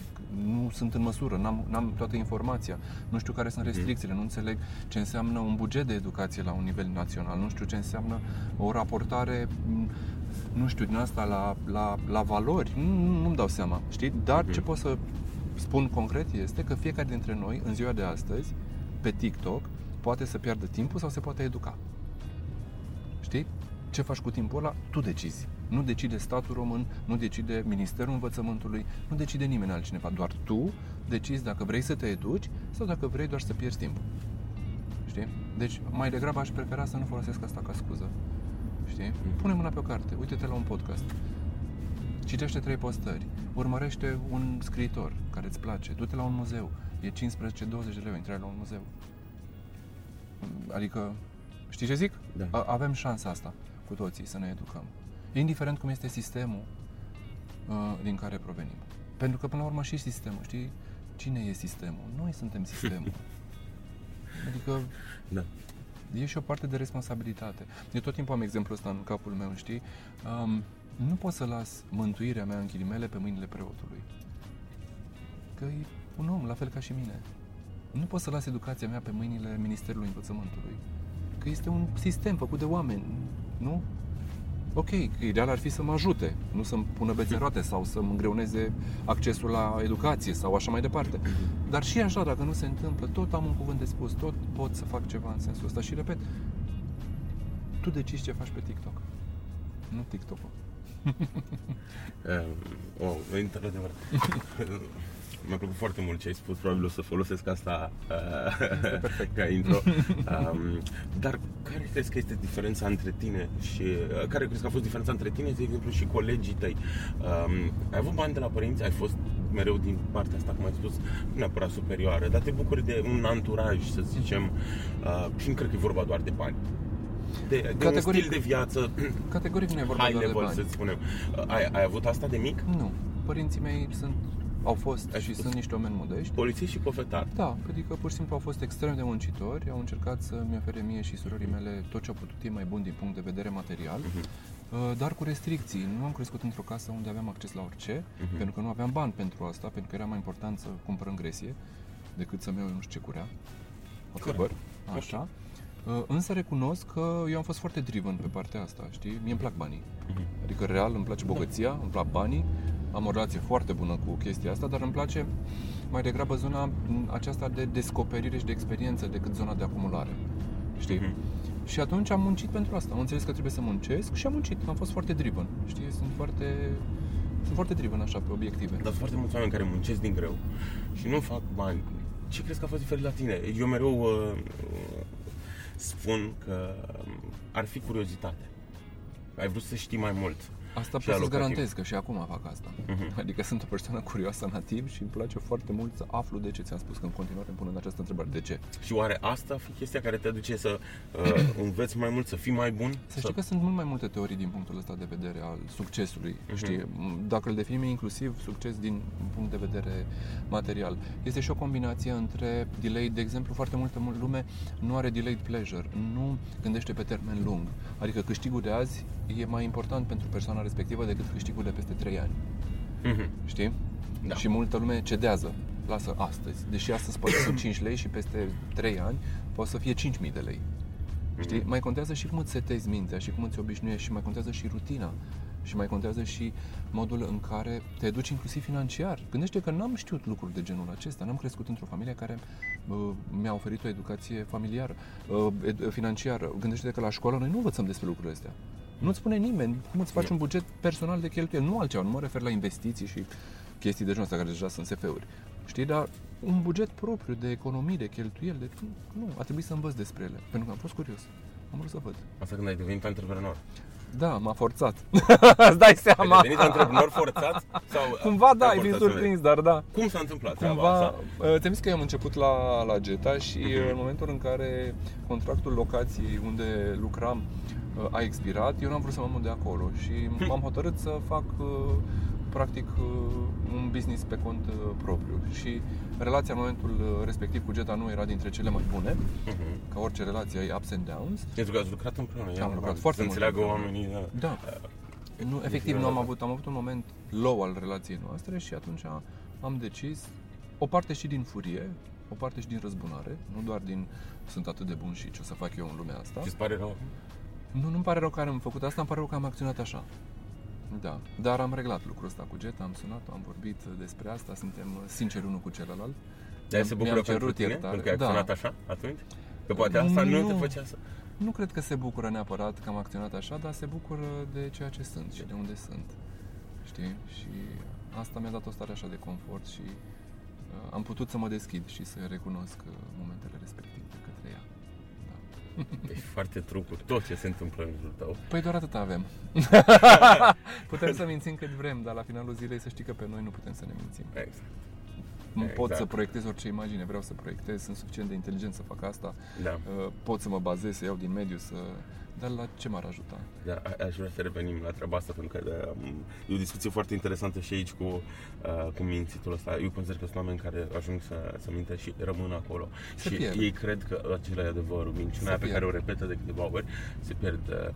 nu sunt în măsură, n-am, n-am toată informația. Nu știu care sunt restricțiile, nu înțeleg ce înseamnă un buget de educație la un nivel național, nu știu ce înseamnă o raportare m, nu știu, din asta la, la, la valori, nu, nu, nu-mi dau seama, știi? Dar ce pot să spun concret este că fiecare dintre noi, în ziua de astăzi, pe TikTok, poate să piardă timpul sau se poate educa. Știi? Ce faci cu timpul ăla, tu decizi. Nu decide statul român, nu decide Ministerul Învățământului, nu decide nimeni altcineva. Doar tu decizi dacă vrei să te educi sau dacă vrei doar să pierzi timpul. Știi? Deci, mai degrabă aș prefera să nu folosesc asta ca scuză. Știi? Pune mâna pe o carte, uite-te la un podcast. Citește trei postări, urmărește un scriitor care îți place, du-te la un muzeu, e 15-20 de lei intrare la un muzeu. Adică, știi ce zic? Da. A- Avem șansa asta cu toții să ne educăm. Indiferent cum este sistemul uh, din care provenim. Pentru că, până la urmă, și sistemul, știi? Cine e sistemul? Noi suntem sistemul. Adică Da. e și o parte de responsabilitate. Eu tot timpul am exemplul ăsta în capul meu, știi? Um, nu pot să las mântuirea mea în ghilimele pe mâinile preotului. Că e un om, la fel ca și mine. Nu pot să las educația mea pe mâinile Ministerului Învățământului. Că este un sistem făcut de oameni, nu? Ok, ideal ar fi să mă ajute, nu să-mi pună bețe în roate sau să-mi îngreuneze accesul la educație sau așa mai departe. Dar și așa, dacă nu se întâmplă, tot am un cuvânt de spus, tot pot să fac ceva în sensul ăsta. Și repet, tu decizi ce faci pe TikTok, nu TikTok-ul. Um, oh, într-adevăr. Mi-a plăcut foarte mult ce ai spus, probabil o să folosesc asta uh, ca intro. Um, dar care crezi că este diferența între tine și uh, care crezi că a fost diferența între tine, de exemplu, și colegii tăi? Um, ai avut bani de la părinți, ai fost mereu din partea asta, cum ai spus, nu neapărat superioară, dar te bucuri de un anturaj, să zicem, uh, și nu cred că e vorba doar de bani. De, de un stil de viață Categoric nu e vorba high doar de level, bani. să spunem. Uh, Ai, ai avut asta de mic? Nu. Părinții mei sunt, au fost Ai și fost sunt niște oameni modești. Polițist și cofetar. Da, adică pur și simplu au fost extrem de muncitori, au încercat să-mi ofere mie și surorii mele tot ce au putut ei mai bun din punct de vedere material, uh, dar cu restricții. Nu am crescut într-o casă unde aveam acces la orice, pentru că nu aveam bani pentru asta, pentru că era mai important să cumpărăm gresie decât să-mi iau eu nu știu ce curea. October, așa. Uh, Însă recunosc că eu am fost foarte driven pe partea asta, știi? Mie îmi plac banii. Adică real îmi place bogăția, îmi plac banii, am o relație foarte bună cu chestia asta, dar îmi place mai degrabă zona m, aceasta de descoperire și de experiență decât zona de acumulare. Știi? Mhm. Și atunci am muncit pentru asta. Am înțeles că trebuie să muncesc și am muncit. Am fost foarte driven. Știi? Sunt foarte sunt foarte driven așa pe obiective. Dar sunt foarte mulți oameni care muncesc din greu și nu fac bani. Ce crezi că a fost diferit la tine? Eu mereu uh, uh, spun că um, ar fi curiozitate. Ai vrut să știi mai mult. Asta Și pot să-ți alocativ. garantez că și acum fac asta. Mhm. Adică sunt o persoană curioasă nativ și îmi place foarte mult să aflu de ce ți-am spus că în continuare îmi pun în această întrebare. De ce? Și oare asta fi chestia care te duce să uh, înveți mai mult, să fii mai bun? Să știi că sunt mult mai multe teorii din punctul ăsta de vedere al succesului. Mhm. Știi, dacă îl definim inclusiv succes din punct de vedere material. Este și o combinație între delay, de exemplu, foarte multă mul- lume nu are delayed pleasure, nu gândește pe termen lung. Adică câștigul de azi e mai important pentru persoana respectivă decât câștigul de peste 3 ani. Mhm. Știi? Da. Și multă lume cedează. Lasă astăzi. Deși astăzi poate să 5 lei și peste 3 ani poate să fie 5.000 de lei. Știi? Mhm. Mai contează și cum îți setezi mintea și cum îți obișnuiești și mai contează și rutina. Și mai contează și modul în care te educi inclusiv financiar. Gândește că n-am știut lucruri de genul acesta. N-am crescut într-o familie care uh, mi-a oferit o educație familiară, uh, ed- financiară. Gândește că la școală noi nu învățăm despre lucrurile astea. Nu-ți spune nimeni cum îți faci Nu. un buget personal de cheltuieli. Nu altceva, nu mă refer la investiții și chestii de genul ăsta care deja sunt SF-uri. Știi, dar un buget propriu de economii, de cheltuieli, de... nu, a trebuit să învăț despre ele, pentru că am fost curios. Am vrut să văd. Asta când ai devenit antreprenor. Da, m-a forțat. Îți dai Ai seama. devenit antreprenor forțat? Sau Cumva da, te-a ai fi forțat să surprins, dar da. vezi? Cum s-a întâmplat treaba Cumva, asta? uh, ți-am zis că eu am început la, la Geta și Mhm. uh, în momentul în care contractul locației unde lucram uh, a expirat, eu n-am vrut să mă mut de acolo și m-am hotărât să fac uh, practic uh, un business pe cont uh, propriu și relația în momentul uh, respectiv cu Geta nu era dintre cele mai bune, Mhm. ca orice relație ai ups and downs. Pentru că ați lucrat împreună. e Am normal. lucrat foarte să mult înțeleagă împreună. oamenii. Da. Da. Nu, efectiv, nu am avut, am avut un moment low al relației noastre și atunci am decis, o parte și din furie, o parte și din răzbunare, nu doar din sunt atât de bun și ce o să fac eu în lumea asta. Ți-ți pare rău? Nu, nu-mi pare rău că am făcut asta, îmi pare rău că am acționat așa. Da, dar am reglat lucrul ăsta cu Jet, am sunat, am vorbit despre asta, suntem sinceri unul cu celălalt. Dar se Mi-am bucură pentru cerut tine? iertare. Pentru că ai Da. acționat așa atunci? Că poate asta nu, Nu. te făcea să... Nu cred că se bucură neapărat că am acționat așa, dar se bucură de ceea ce sunt și de unde sunt. Știi? Și asta mi-a dat o stare așa de confort și uh, am putut să mă deschid și să recunosc uh, momentele respective către ea. Da. Ești foarte true cu tot ce se întâmplă în jurul tău. Păi doar atât avem. putem să mințim cât vrem, dar la finalul zilei să știi că pe noi nu putem să ne mințim. Exact. Exact. Pot Exact. să proiectez orice imagine, vreau să proiectez, sunt suficient de inteligent să fac asta, Da. uh, pot să mă bazez, să iau din mediu, să... Dar la ce m-ar ajuta? Dar a- aș vrea să revenim la treaba asta pentru că uh, e o discuție foarte interesantă și aici cu, uh, cu mințitul ăsta. Eu consider că sunt oameni care ajung să, să mintă și rămân acolo. Se și pierd. ei cred că acela e adevărul. Minciuna Se pe pierd. care o repetă de câteva ori se pierd. Uh,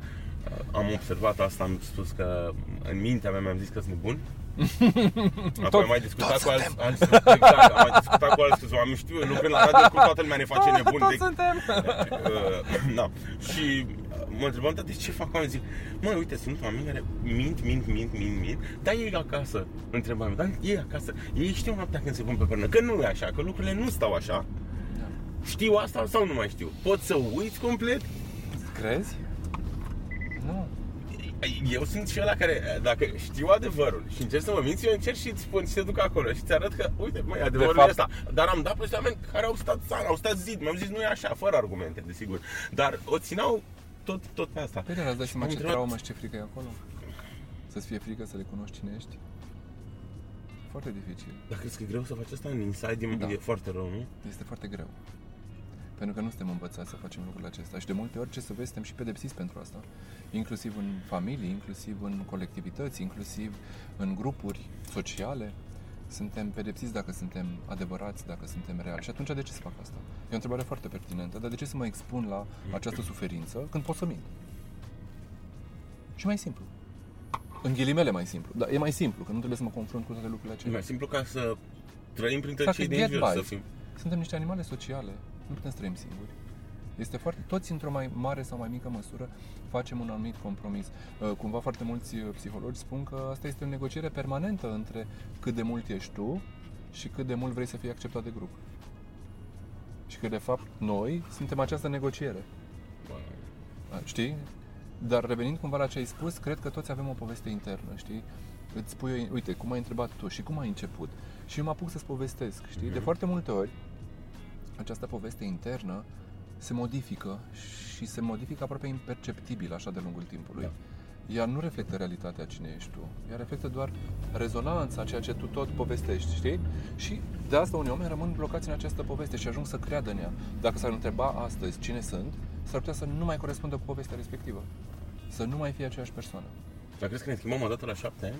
am observat asta, am spus că în mintea mea mi-am zis că sunt nebun Apoi Tot- am mai discutat toți cu alți, alți exact, am mai discutat cu alți câțiva oameni, știu, lucrând la radio, cum toată lumea ne face nebuni Toți de suntem. Uh, da. Și uh, mă întrebam, dar de ce fac oameni? Zic, mă, uite, sunt oameni care mint, mint, mint, mint, mint, dar ei acasă, întrebam, dar ei acasă, ei știu noaptea când se pun pe pernă, că nu e așa, că lucrurile nu stau așa. Știu asta sau nu mai știu? Pot să uiți complet? Crezi? Nu. Eu sunt și ăla care, dacă știu adevărul și încerc să mă minți, eu încerc și îți spun și te duc acolo și ți arăt că, uite, măi, adevărul fapt- e ăsta. Dar am dat peste oameni care au stat țară, au stat zid, mi-au zis nu e așa, fără argumente, desigur. Dar o țineau tot, tot pe asta. Păi dar îți dai seama am ce întrebat- traumă și ce frică e acolo? Să-ți fie frică să le cunoști cine ești? Foarte dificil. Dar crezi că e greu să faci asta în inside? E, Da. e foarte rău, nu? Este foarte greu. Pentru că nu suntem învățați să facem lucrurile acestea și de multe ori ce să vezi, suntem și pedepsiți pentru asta. Inclusiv în familii, inclusiv în colectivități, inclusiv în grupuri sociale. Suntem pedepsiți dacă suntem adevărați, dacă suntem reali. Și atunci de ce să fac asta? E o întrebare foarte pertinentă, dar de ce să mă expun la această suferință când pot să mint? Și mai simplu. În ghilimele mai simplu. Dar e mai simplu, că nu trebuie să mă confrunt cu toate lucrurile E acelea. mai simplu ca să trăim printre Fac cei din get jur, by. să fim... Suntem niște animale sociale. Nu putem să trăim singuri. Este foarte, toți într-o mai mare sau mai mică măsură facem un anumit compromis. Uh, Cumva foarte mulți uh, psihologi spun că asta este o negociere permanentă între cât de mult ești tu și cât de mult vrei să fii acceptat de grup. Și că de fapt noi suntem această negociere. Uh, Știi? Dar revenind cumva la ce ai spus, cred că toți avem o poveste internă, știi? Îți spui, uite, cum ai întrebat tu și cum ai început. Și eu mă apuc să-ți povestesc, știi? De foarte multe ori, această poveste internă se modifică și se modifică aproape imperceptibil așa de lungul timpului. Da. Ea nu reflectă realitatea cine ești tu. Ea reflectă doar rezonanța, ceea ce tu tot povestești, știi? Și de asta unii oameni rămân blocați în această poveste și ajung să creadă în ea. Dacă s-ar întreba astăzi cine sunt, s-ar putea să nu mai corespundă cu povestea respectivă. Să nu mai fie aceeași persoană. Dar crezi că ne schimbăm o dată la șapte ani?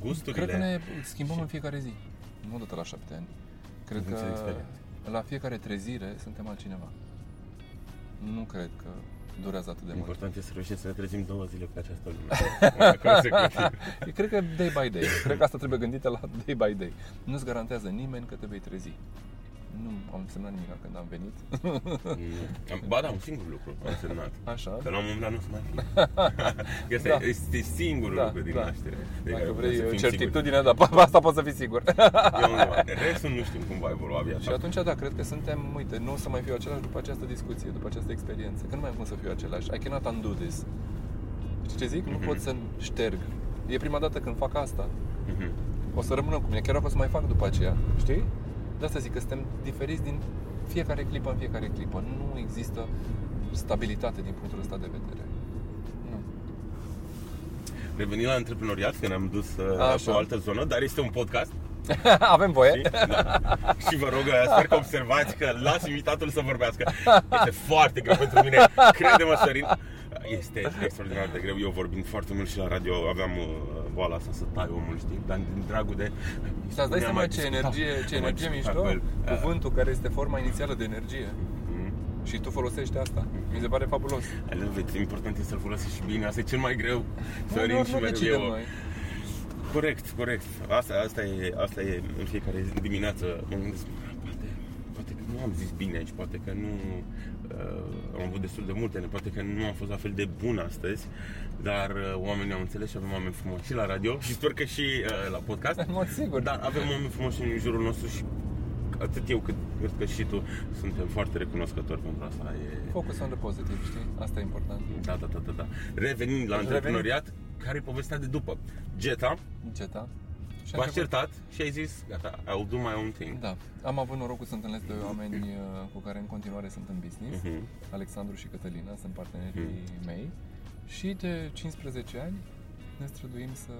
Gusturile? Cred că ne schimbăm în fiecare zi. Nu odată la șapte ani. Cred În funcție de că experiență. la fiecare trezire suntem altcineva. Nu cred că durează atât de mult. Important este să reușim să ne trezim două zile pe această lume. Consecutiv. Eu cred că day by day. Cred că asta trebuie gândită la day by day. Nu-ți garantează nimeni că te vei trezi. Nu am semnat nimic când am venit. Am- Ba da, un singur lucru am semnat. Așa. Că la un moment dat nu o să mai fie. Că Asta Da. este singurul Da, lucru din da. naștere. de care Dacă putem vrei să fim certitudine, dar pe asta poți să fii sigur. siguri. Eu nu. Restul nu știm cum va evolua Și viața. atunci, da, cred că suntem, uite, nu o să mai fiu același după această discuție, după această experiență, că nu mai am cum să fiu același. I cannot undo this. Știi ce zic? Nu Mhm. pot să șterg. E prima dată când fac asta. Mhm. O să rămână cu mine, chiar dacă o să mai fac după aceea. Știi? De asta zic că suntem diferiți din fiecare clipă în fiecare clipă. Nu există stabilitate din punctul ăsta de vedere. Nu. Revenind la antreprenoriat, că ne-am dus uh, Așa. pe o altă zonă, dar este un podcast. Avem voie? știi? Da. Și vă rog, uh, sper că observați că las invitatul să vorbească. Este foarte greu pentru mine, crede-mă, Sorin. Este extraordinar de greu. Eu vorbind foarte mult și la radio aveam uh, boala asta să tai omul, știi? Dar din dragul de... Dar îți dai Ne-am seama mai ce discutat. energie, ce Am mai energie discutat mișto? cu el. Uh, Cuvântul care este forma inițială de energie. mhm. Și tu folosești asta. Mi se pare fabulos. I love it. Important este să-l folosești și bine. Asta e cel mai greu. Sorin Uneori și nu mereu decidem eu. noi. Corect, corect. Asta, asta, e, asta e în fiecare dimineață. Mă gândesc, poate, poate că nu am zis bine aici, poate că nu uh, am avut destul de multe, poate că nu am fost la fel de bun astăzi, dar uh, oamenii au înțeles și avem oameni frumoși și la radio și sper că și uh, la podcast. În mod sigur. Dar avem oameni frumoși în jurul nostru și atât eu cât cred că și tu suntem foarte recunoscători pentru asta. E... Focus on the positive, știi? Asta e important. Da, da, da, da, da. Revenind la Deci antreprenoriat, care e povestea de după? Geta, Geta. Și a V-ați început- certat și ai zis, gata, I'll do my own thing. Da. Am avut norocul să întâlnesc doi oameni uh, cu care în continuare sunt în business. Mhm. Alexandru și Cătălina sunt partenerii mei. Și de 15 ani ne străduim să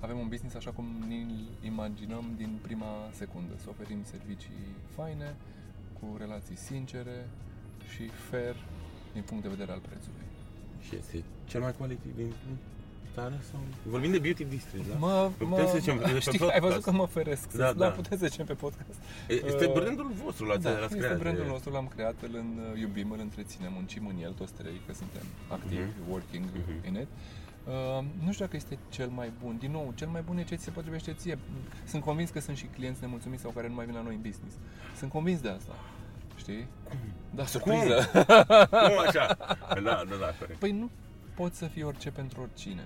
avem un business așa cum ni-l imaginăm din prima secundă. Să oferim servicii faine, cu relații sincere și fair din punct de vedere al prețului. Și este cel mai quality din țară sau... Vorbim de beauty district, da? Mă, Putem mă, să zicem pe știi, podcast. ai văzut că mă feresc, Da, da, da. da. putem să zicem pe podcast. Este Uh, brandul vostru, l-ați, Da, l-ați este creat. brandul e- nostru, l-am creat, îl în, iubim, îl întreținem, muncim în el toți trei, că suntem activi, Mhm. working Mhm. in it. Uh, nu știu dacă este cel mai bun. Din nou, cel mai bun e ce ți se potrivește ție. Sunt convins că sunt și clienți nemulțumiți sau care nu mai vin la noi în business. Sunt convins de asta. Știi? Da, surpriză. Nu așa. Da, da, da, corect. Păi nu poți să fii orice pentru oricine.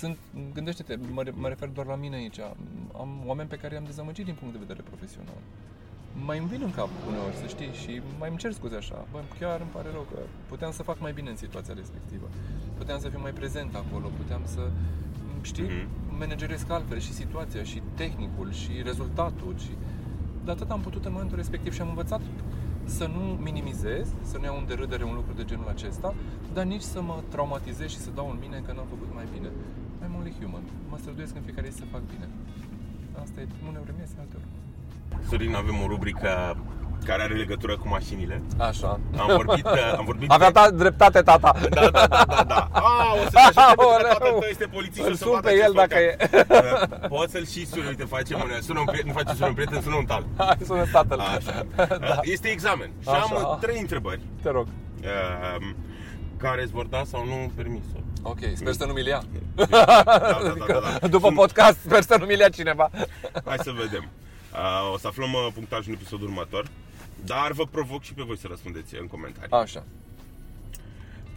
Sunt, gândește-te, mă, re- mă refer doar la mine aici. Am oameni pe care i-am dezamăgit din punct de vedere profesional. Mai îmi vin în cap uneori, să știi, și mai îmi cer scuze așa. Bă, chiar îmi pare rău că puteam să fac mai bine în situația respectivă. Puteam să fiu mai prezent acolo, puteam să, știi, Mhm. manageresc altfel și situația, și tehnicul, și rezultatul, și... De atât am putut în momentul respectiv și am învățat să nu minimizez, să nu iau în derâdere un lucru de genul acesta, dar nici să mă traumatizez și să dau în mine că n-am făcut mai bine. I'm only human. Mă străduiesc în fiecare zi să fac bine. Asta e, uneori mi este alteori. Sorin, avem o rubrică care are legătură cu mașinile. Așa. Am vorbit, uh, am vorbit Avea de... ta, dreptate tata. Da, da, da, da, da. A, o să te ajute pentru că Aoleu! tatăl tău este polițist și Îl o să sun vadă pe ce el dacă podcast. Uh, Poți să-l și suni, uite, facem un, sună un prieten, nu face sună un prieten, sună un tal. Hai, sună tatăl. Așa. da. Este examen și Așa. am uh, trei întrebări Te rog. uh, care îți vor da sau nu permisul. Ok, sper să nu mi-l ia. Da, da, da, da, da. După podcast, sper să nu mi-l ia cineva. Hai să vedem. Uh, o să aflăm uh, punctajul în episodul următor, dar vă provoc și pe voi să răspundeți în comentarii. Așa.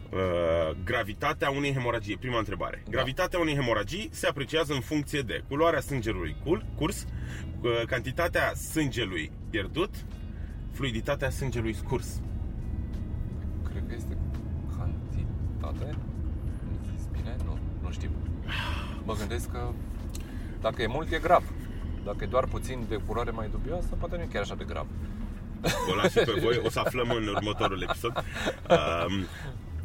Uh, gravitatea unei hemoragii. Prima întrebare. Da. Gravitatea unei hemoragii se apreciază în funcție de culoarea sângelui cul- curs, uh, cantitatea sângelui pierdut, fluiditatea sângelui scurs. Cantitate. Nu zis bine? Nu, nu știu. Mă gândesc că dacă e mult, e grav. Dacă e doar puțin de culoare mai dubioasă, poate nu e chiar așa de grav. O las și pe voi, o să aflăm în următorul episod. Um,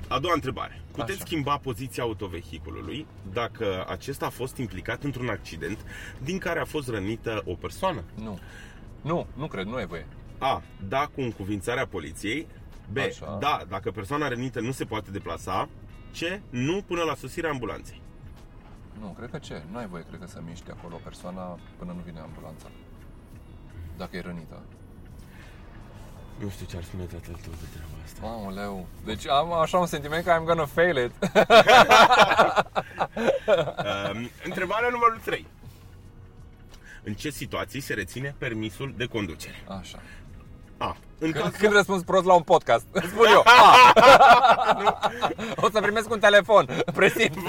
a doua întrebare. Puteți Așa. schimba poziția autovehiculului dacă acesta a fost implicat într-un accident din care a fost rănită o persoană? Nu. Nu, nu cred, nu e voie. A. Da cu încuvințarea poliției. B. Așa. Da dacă persoana rănită nu se poate deplasa. C. Nu până la sosirea ambulanței. Nu, cred că ce? Nu ai voie, cred că, să miști acolo persoana până nu vine ambulanța. Dacă e rănită. Nu știu ce ar spune tatăl tău de treaba asta. Aoleu. Deci am așa un sentiment că I'm gonna fail it. Um, întrebarea numărul 3. În ce situații se reține permisul de conducere? Așa. A. În Când, caz când răspunzi prost la un podcast, îți spun eu. A. o să primesc un telefon. Presimt.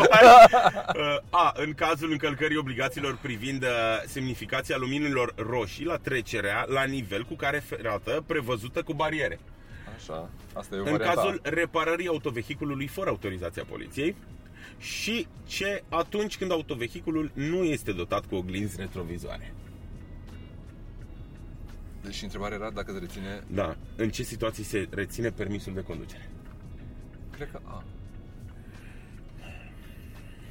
Uh, A. În cazul încălcării obligațiilor privind uh, semnificația luminilor roșii la trecerea la nivel cu care ferată prevăzută cu bariere. Așa. Asta e o În variantă. cazul reparării autovehiculului fără autorizația poliției și ce atunci când autovehiculul nu este dotat cu oglinzi retrovizoare. Deci întrebarea era dacă se reține... Da. În ce situații se reține permisul de conducere? Cred că A.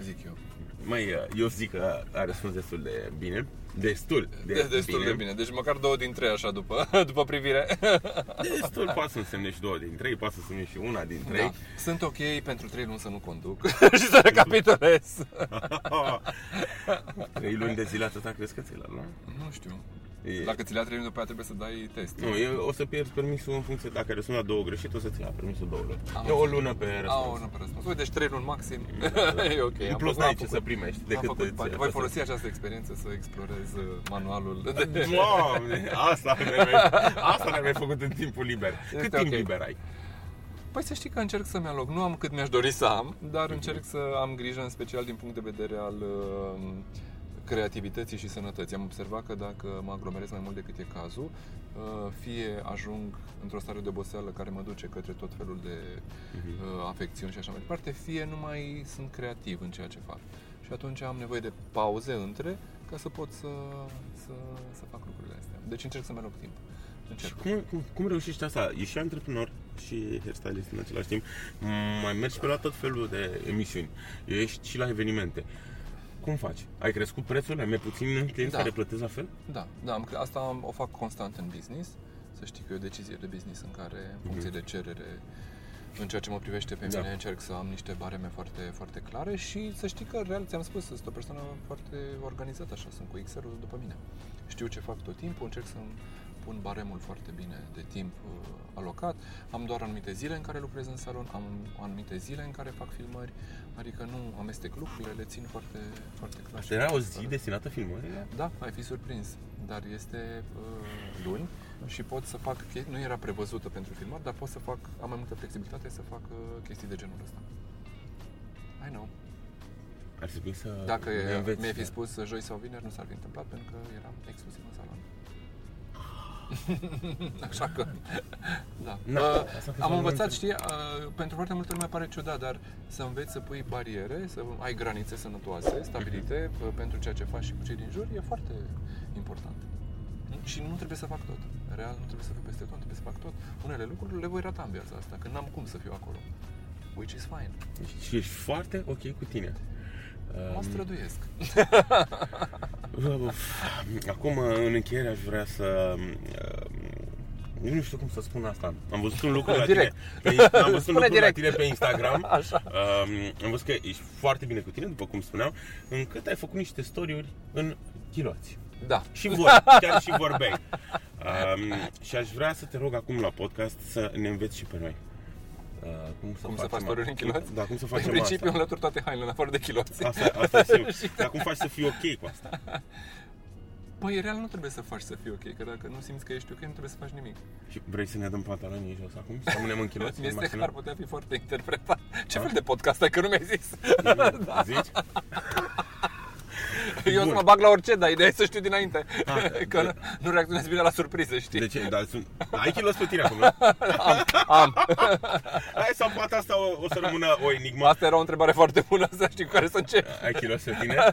Zic eu. Mai, eu zic că a răspuns destul de bine. Destul de, De, destul de bine. Deci măcar două din trei așa după, după privire. Destul poate să însemne și două din trei, poate să însemne și una din trei. Da. Sunt ok pentru trei luni să nu conduc și să recapitulez. Trei luni de zile atâta crezi că ți l nu? Nu știu. E- Dacă ți le-a trei luni după aia trebuie să dai test. Nu, e, o să pierzi permisul în funcție, dacă răspunzi la două greșit, o să-ți ia permisul două luni. Am E o lună pe Au, răspuns. nu pe răspuns. Uite, deci trei luni maxim. e ok. În Am plus făcut- n-ai am ce făcut- să primești Am decât făcut îți- parte. Voi folosi această experiență să explorez uh, manualul. De... Doamne, asta ne-ai, asta ne-ai făcut în timpul liber. Cât Este timp ok. liber ai? Păi să știi că încerc să-mi aloc. Nu am cât mi-aș dori să am, dar încerc să am grijă în special din punct de vedere al uh, creativității și sănătății. Am observat că dacă mă aglomerez mai mult decât e cazul, uh, fie ajung într-o stare de oboseală care mă duce către tot felul de uh, afecțiuni și așa mai departe, fie nu mai sunt creativ în ceea ce fac. Și atunci am nevoie de pauze între ca să pot să, să, să fac lucrurile astea. Deci încerc să-mi aloc timp. Și Încerc. cum, cum, cum reușești asta? Ești și antreprenor și hairstylist în același timp. Mai mergi pe la tot felul de emisiuni. Ești și la evenimente. Cum faci? Ai crescut prețurile? Ai mai puțin clienți Da. care plătesc la fel? Da, da, am, asta am, o fac constant în business. Să știi că e o decizie de business în care, în funcție de cerere, în ceea ce mă privește pe Da. mine, încerc să am niște bareme foarte, foarte clare și să știi că, real, ți-am spus, sunt o persoană foarte organizată, așa, sunt cu Excel-ul după mine. Știu ce fac tot timpul, încerc să pun baremul foarte bine de timp uh, alocat. Am doar anumite zile în care lucrez în salon, am anumite zile în care fac filmări, adică nu amestec lucrurile, le țin foarte, foarte clar. Asta era o zi destinată filmării? Da, ai fi surprins, dar este uh, luni și pot să fac chestii, nu era prevăzută pentru filmări, dar pot să fac, am mai multă flexibilitate să fac uh, chestii de genul ăsta. I know. Ar trebui să Dacă ne înveți. mi-ai fi spus joi sau vineri, nu s-ar fi întâmplat pentru că eram exclusiv în salon. Așa că, da. Na, Uh, asta a fost am un învățat, moment- știi, uh, pentru foarte multă lume pare ciudat, dar să înveți să pui bariere, să ai granițe sănătoase, stabilite uh, pentru ceea ce faci și cu cei din jur, e foarte important. Și nu trebuie să fac tot. Real, nu trebuie să fiu peste tot, trebuie să fac tot. Unele lucruri le voi rata în viața asta, că n-am cum să fiu acolo. Which is fine. Și ești foarte ok cu tine. Mă Um, străduiesc. Acum, în încheiere, aș vrea să... um, Nu știu cum să spun asta. Am văzut un lucru la Direct. tine. Pe, am văzut un Spune lucru direct. la tine pe Instagram. Așa. Um, am văzut că ești foarte bine cu tine, după cum spuneam, încât ai făcut niște story-uri în chiloți. Da. Și vor, chiar și vorbeai. Um, și aș vrea să te rog acum la podcast să ne înveți și pe noi. Uh, cum să, Cum să facem faci story în chiloți? Da, cum să În facem principiu asta. înlături toate hainele în afară de chiloți. Asta, asta e sigur. Dar cum faci să fii ok cu asta? Păi, real nu trebuie să faci să fii ok, că dacă nu simți că ești ok, nu trebuie să faci nimic. Și vrei să ne dăm pantalonii jos acum? Să rămânem în chiloți? Mi în este mașină? că ar putea fi foarte interpretat. Ce Da? fel de podcast ai, că nu mi-ai zis? Zici? Eu o să Bun. mă bag la orice, dar ideea e să știu dinainte. Ah, Că nu, nu reacționez bine la surprize, știi? De ce? Dar sunt... Ai kilos pe tine acum, nu? Am. Hai sau poate asta o, o să rămână o enigmă. Asta era o întrebare foarte bună, să știi cu care să încep. Ai kilos pe tine?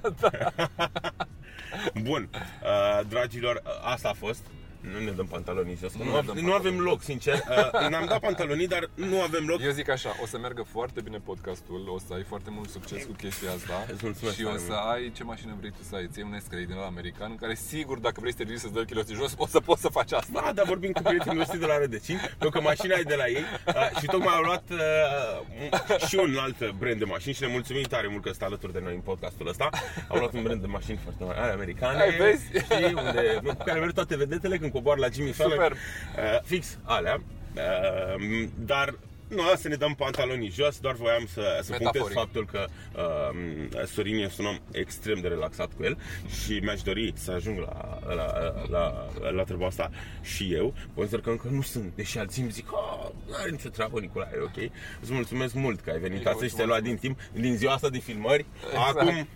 Bun. Uh, dragilor, uh, asta a fost. Nu ne dăm pantalonii jos. că Nu Nu, ne av- dăm nu avem loc, sincer. Uh, ne-am dat pantalonii, dar nu avem loc. Eu zic așa, o să meargă foarte bine podcastul, o să ai foarte mult succes cu chestia asta Îți mulțumesc și o tare să mult. ai ce mașină vrei tu să ai, ți un Escalade din ăla american, în care sigur dacă vrei să te ridici să-ți dă kiloții jos, o să poți să faci asta. Da, dar vorbim cu prietenii noștri de la Rădăcini, pentru că mașina e de la ei uh, și tocmai au luat uh, și un alt brand de mașini și ne mulțumim tare mult că stă alături de noi în podcastul ăsta. Au luat un brand de mașini foarte mare, ale americane. Ai, vezi? Știi, unde, cu care merg toate vedetele când cobor la Jimmy Fallon. Superb. Uh, fix alea. Uh, dar nu, să ne dăm pantalonii jos, doar voiam să, să punctez Metaforic. faptul că uh, Sorin este un om extrem de relaxat cu el și mi-aș dori să ajung la, la, la, la treaba asta și eu. Consider că încă nu sunt, deși alții îmi zic, oh, nu are nicio treabă, Nicolae, e ok. Îți mulțumesc mult că ai venit Eu astăzi și îți te-ai luat din timp, din ziua asta de filmări. Exact. Acum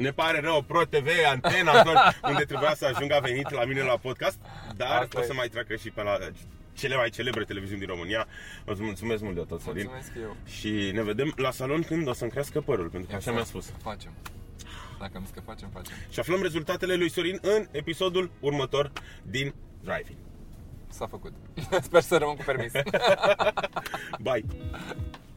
ne pare rău, Pro TV, antena, tot unde trebuia să ajung a venit la mine la podcast, dar Asta o e. să mai treacă și pe la cele mai celebre televiziuni din România. Îți mulțumesc mult de tot, Sorin. Mulțumesc eu. Și ne vedem la salon când o să-mi crească părul, pentru că așa mi-a spus. Facem. Dacă am zis că facem, facem. Și aflăm rezultatele lui Sorin în episodul următor din Driving. S-a făcut. Sper să rămân cu permis. Bye!